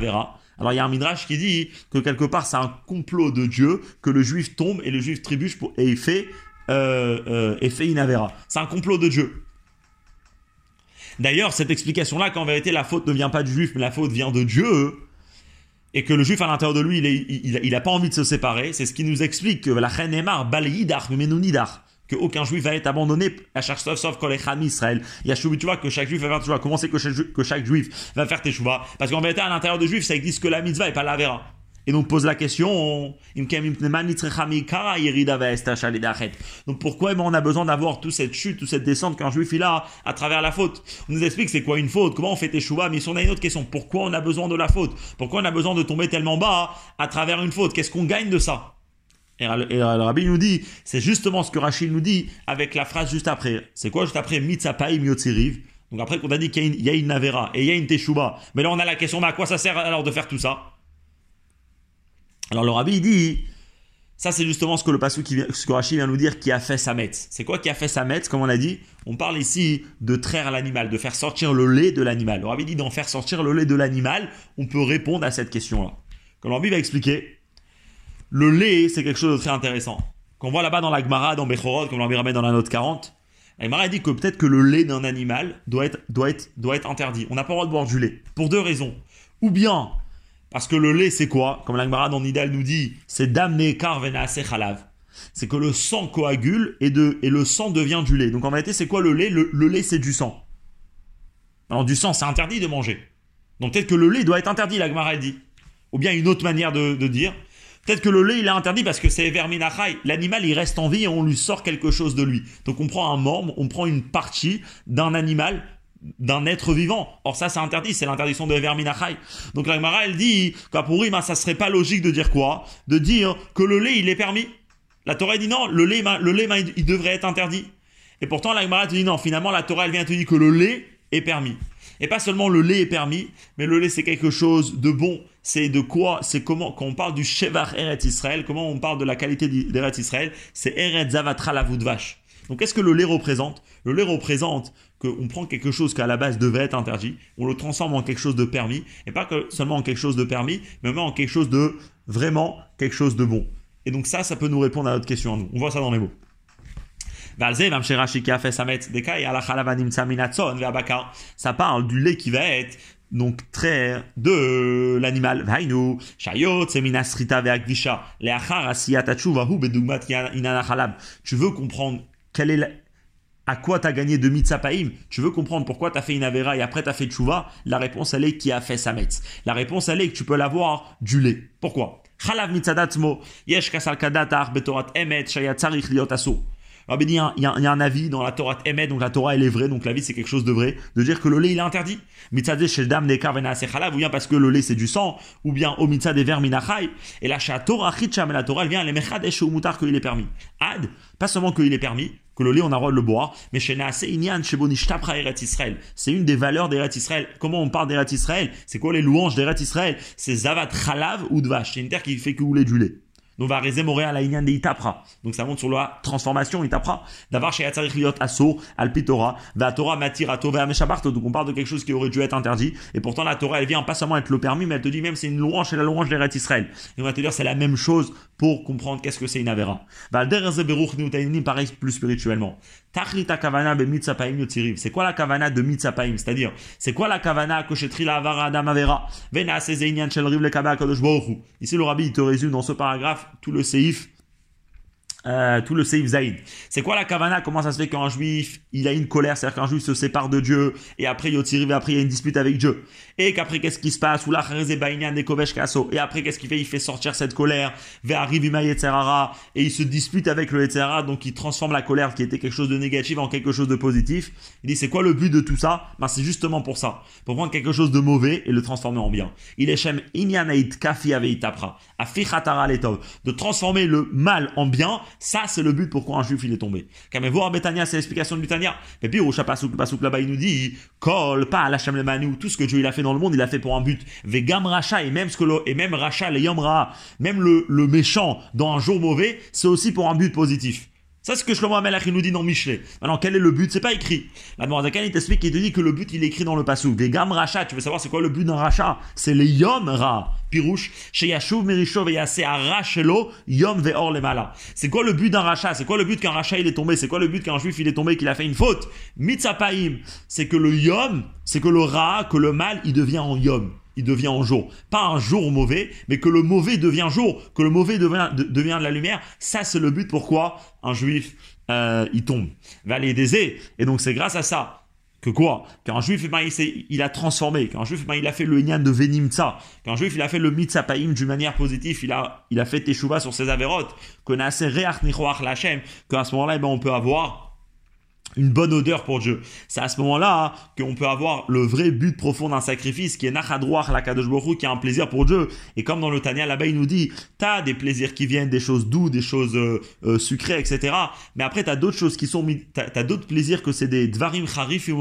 alors il y a un midrash qui dit que quelque part c'est un complot de Dieu que le juif tombe et le juif trébuche pour, et fait euh, euh, fait inavera. C'est un complot de Dieu. D'ailleurs cette explication là qu'en vérité la faute ne vient pas du juif mais la faute vient de Dieu et que le juif à l'intérieur de lui il, n'a pas envie de se séparer, c'est ce qui nous explique que la reine est marre, balayidar, mais nidar qu'aucun juif va être abandonné à chaque sauf sauf les Israël. Il y a tu vois que chaque juif va faire teshuva. Comment c'est que chaque, que chaque juif va faire teshuva Parce qu'en vérité, à l'intérieur de juif, ça existe que la mitzvah et pas la vera. Et donc pose la question, donc pourquoi on a besoin d'avoir toute cette chute, toute cette descente qu'un juif il a à travers la faute? On nous explique c'est quoi une faute, comment on fait teshuva, mais si on a une autre question, pourquoi on a besoin de la faute? Pourquoi on a besoin de tomber tellement bas à travers une faute? Qu'est-ce qu'on gagne de ça? Et, le rabbi nous dit, c'est justement ce que Rachid nous dit avec la phrase juste après. C'est quoi juste après? Mitzapaim Yotziriv Donc après qu'on a dit qu'il y, a une Navera et il y a une Teshuba. Mais là on a la question, mais à quoi ça sert alors de faire tout ça? Alors le rabbi dit, ça c'est justement ce que le passage qui ce que Rachid vient nous dire qui a fait sa metz. C'est quoi qui a fait sa metz Comme on a dit, on parle ici de traire l'animal, de faire sortir le lait de l'animal. Le rabbi dit d'en faire sortir le lait de l'animal, on peut répondre à cette question-là. Comme le rabbi va expliquer, le lait, c'est quelque chose de très intéressant. Qu'on voit là-bas dans la Gemara, dans Bechorot, comme l'avait remet dans la note 40, la Gemara dit que peut-être que le lait d'un animal doit être, interdit. On n'a pas le droit de boire du lait. Pour deux raisons. Ou bien, parce que le lait, c'est quoi? Comme la Gemara dans Nidal nous dit, c'est damné karvena chalav. C'est que le sang coagule et, le sang devient du lait. Donc en réalité, c'est quoi le lait? Le, lait, c'est du sang. Alors du sang, c'est interdit de manger. Donc peut-être que le lait doit être interdit, la Gemara dit. Ou bien une autre manière de dire, Peut-être que le lait, il est interdit parce que c'est verminachai. L'animal, il reste en vie et on lui sort quelque chose de lui. Donc on prend un membre, on prend une partie d'un animal, d'un être vivant. Or ça, c'est interdit, c'est l'interdiction de verminachai. Donc la Gemara, elle dit qu'à pour ben, ça serait pas logique de dire quoi? De dire que le lait, il est permis. La Torah dit non, le lait, le lait il devrait être interdit. Et pourtant, la Gemara te dit non, finalement, la Torah, elle vient te dire que le lait est permis. Et pas seulement le lait est permis, mais le lait c'est quelque chose de bon. C'est de quoi C'est comment Quand on parle du Shevar Eretz Israël, comment on parle de la qualité d'Eretz Israël C'est Eretz Zavatra la de vache. Donc qu'est-ce que le lait représente? Le lait représente qu'on prend quelque chose qui à la base devait être interdit, on le transforme en quelque chose de permis, et pas que seulement en quelque chose de permis, mais même en quelque chose de vraiment quelque chose de bon. Et donc ça, ça peut nous répondre à notre question à nous. On voit ça dans les mots. Ça parle du lait qui va être donc très de l'animal. Tu veux comprendre quel est à quoi tu as gagné de mitzapaim Tu veux comprendre pourquoi tu as fait une avera et après tu as fait tchouva? La réponse elle est qui a fait sametz. La réponse elle est que tu peux l'avoir du lait. Pourquoi? Chalav mitzadatmo yesh kasal kadatar betorat emet shayat Rabbi dit, il y, a, un avis dans la Torah Emet, donc la Torah elle est vraie, donc la vie c'est quelque chose de vrai, de dire que le lait il est interdit. Mitzadeh chez dam nekar ou bien parce que le lait c'est du sang, ou bien au mitzad des minachai. Et la Torah chitcham, la Torah elle vient, les mechad ou mutar qu'il est permis. Ad, pas seulement qu'il est permis, que le lait on a le droit de le boire, mais chez Inyan, chez Bonishtapra Eret Israël. C'est une des valeurs d'Eret Israël. Comment on parle d'Eret Israël? C'est quoi les louanges d'Eret Israël? C'est Zavat Chalav ou Dvash. C'est une terre qui fait couler du lait. Donc va à la inyan de itapra. Donc ça montre sur la transformation itapra. D'avoir chez Yatzarich liot asso al pitora va Torah matir à tova Donc on parle de quelque chose qui aurait dû être interdit. Et pourtant la Torah elle vient pas seulement être le permis, mais elle te dit même c'est une louange, c'est la louange des Israël. Et on va te dire c'est la même chose pour comprendre qu'est-ce que c'est une avera. pareil plus spirituellement. C'est quoi la kavana de mitzapaim C'est-à-dire, c'est quoi la kavana Ici le rabbi il te résume dans ce paragraphe tout le séif euh, tout le Seif Zaïd. C'est quoi la kavana? Comment ça se fait qu'un juif, il a une colère, c'est-à-dire qu'un juif se sépare de Dieu, et après et après il y a une dispute avec Dieu? Et qu'après qu'est-ce qui se passe? Ou Et après qu'est-ce qu'il fait? Il fait sortir cette colère vers et il se dispute avec le Etzera, donc il transforme la colère qui était quelque chose de négatif en quelque chose de positif. Il dit c'est quoi le but de tout ça? Ben c'est justement pour ça, pour prendre quelque chose de mauvais et le transformer en bien. Il est shem kafi aveitapra, de transformer le mal en bien ça, c'est le but pourquoi un juif il est tombé. voir Betania, c'est l'explication de Betania. Et puis, au là-bas, il nous dit, Kol, pas la le Manu, tout ce que Dieu il a fait dans le monde, il a fait pour un but. Vegam Racha, et même ce le, et même Racha, le Yomra, même le, le méchant dans un jour mauvais, c'est aussi pour un but positif. Ça, c'est ce que Shlomo Amelach nous dit dans Michelet. Maintenant, quel est le but? C'est pas écrit. La Zakan, il t'explique, il te dit que le but, il est écrit dans le passou. Vegam Racha, tu veux savoir c'est quoi le but d'un Racha C'est les Yom Ra. Pirouche, chez Yashuv et Arachelo, Yom Veor Lemala. C'est quoi le but d'un Racha C'est quoi le but qu'un Racha il est tombé? C'est quoi le but qu'un Juif il est tombé, qu'il a fait une faute? Mitzapaim, c'est que le Yom, c'est que le Ra, que le mal, il devient en Yom il devient en jour. Pas un jour mauvais, mais que le mauvais devient jour, que le mauvais devient de, devient de la lumière. Ça, c'est le but pourquoi un juif, euh, il tombe. Valet des Et donc, c'est grâce à ça que quoi? Qu'un juif, ben, il, il, a transformé. Qu'un juif, ben, il a fait le Inyan de Venimtsa. Qu'un juif, il a fait le Mitzapaim d'une manière positive. Il a, il a fait Teshuva sur ses avérotes. Qu'on a assez Reach Nichoach Lachem. Qu'à ce moment-là, ben, on peut avoir une bonne odeur pour Dieu. C'est à ce moment-là qu'on peut avoir le vrai but profond d'un sacrifice qui est Nachadroach la Kadosh qui est un plaisir pour Dieu. Et comme dans le Tania là-bas il nous dit, t'as des plaisirs qui viennent des choses douces, des choses euh, euh, sucrées, etc. Mais après t'as d'autres choses qui sont, t'as, as, d'autres plaisirs que c'est des dvarim charif et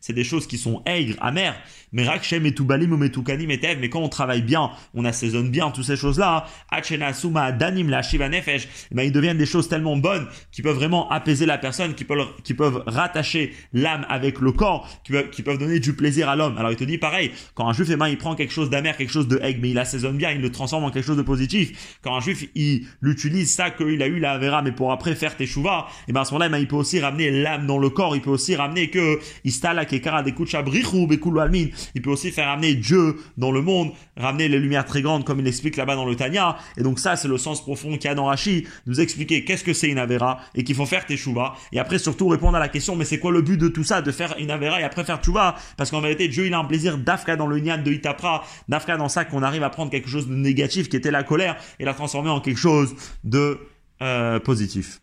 c'est des choses qui sont aigres, amères. Mais rakshem et tubalim tukanim et mais quand on travaille bien, on assaisonne bien toutes ces choses-là. Achena suma danim la shiva nefesh, eh ben ils deviennent des choses tellement bonnes qui peuvent vraiment apaiser la personne, qui peuvent qui peuvent rattacher l'âme avec le corps, qui peuvent, donner du plaisir à l'homme. Alors il te dit pareil, quand un juif, eh ben, il prend quelque chose d'amer, quelque chose de aigre, mais il assaisonne bien, il le transforme en quelque chose de positif. Quand un juif, il l'utilise ça qu'il a eu la vera, mais pour après faire teshuva, et eh ben à ce moment-là, eh ben, il peut aussi ramener l'âme dans le corps, il peut aussi ramener que istala kekara il peut aussi faire ramener Dieu dans le monde, ramener les lumières très grandes comme il explique là-bas dans le Tanya. Et donc ça, c'est le sens profond qu'il y a dans Rashi, nous expliquer qu'est-ce que c'est une avera et qu'il faut faire teshuva. Et après surtout répondre à la question, mais c'est quoi le but de tout ça, de faire une avera et après faire teshuva Parce qu'en vérité, Dieu, il a un plaisir d'Afka dans le Nyan de Itapra, d'Afka dans ça qu'on arrive à prendre quelque chose de négatif qui était la colère et la transformer en quelque chose de euh, positif.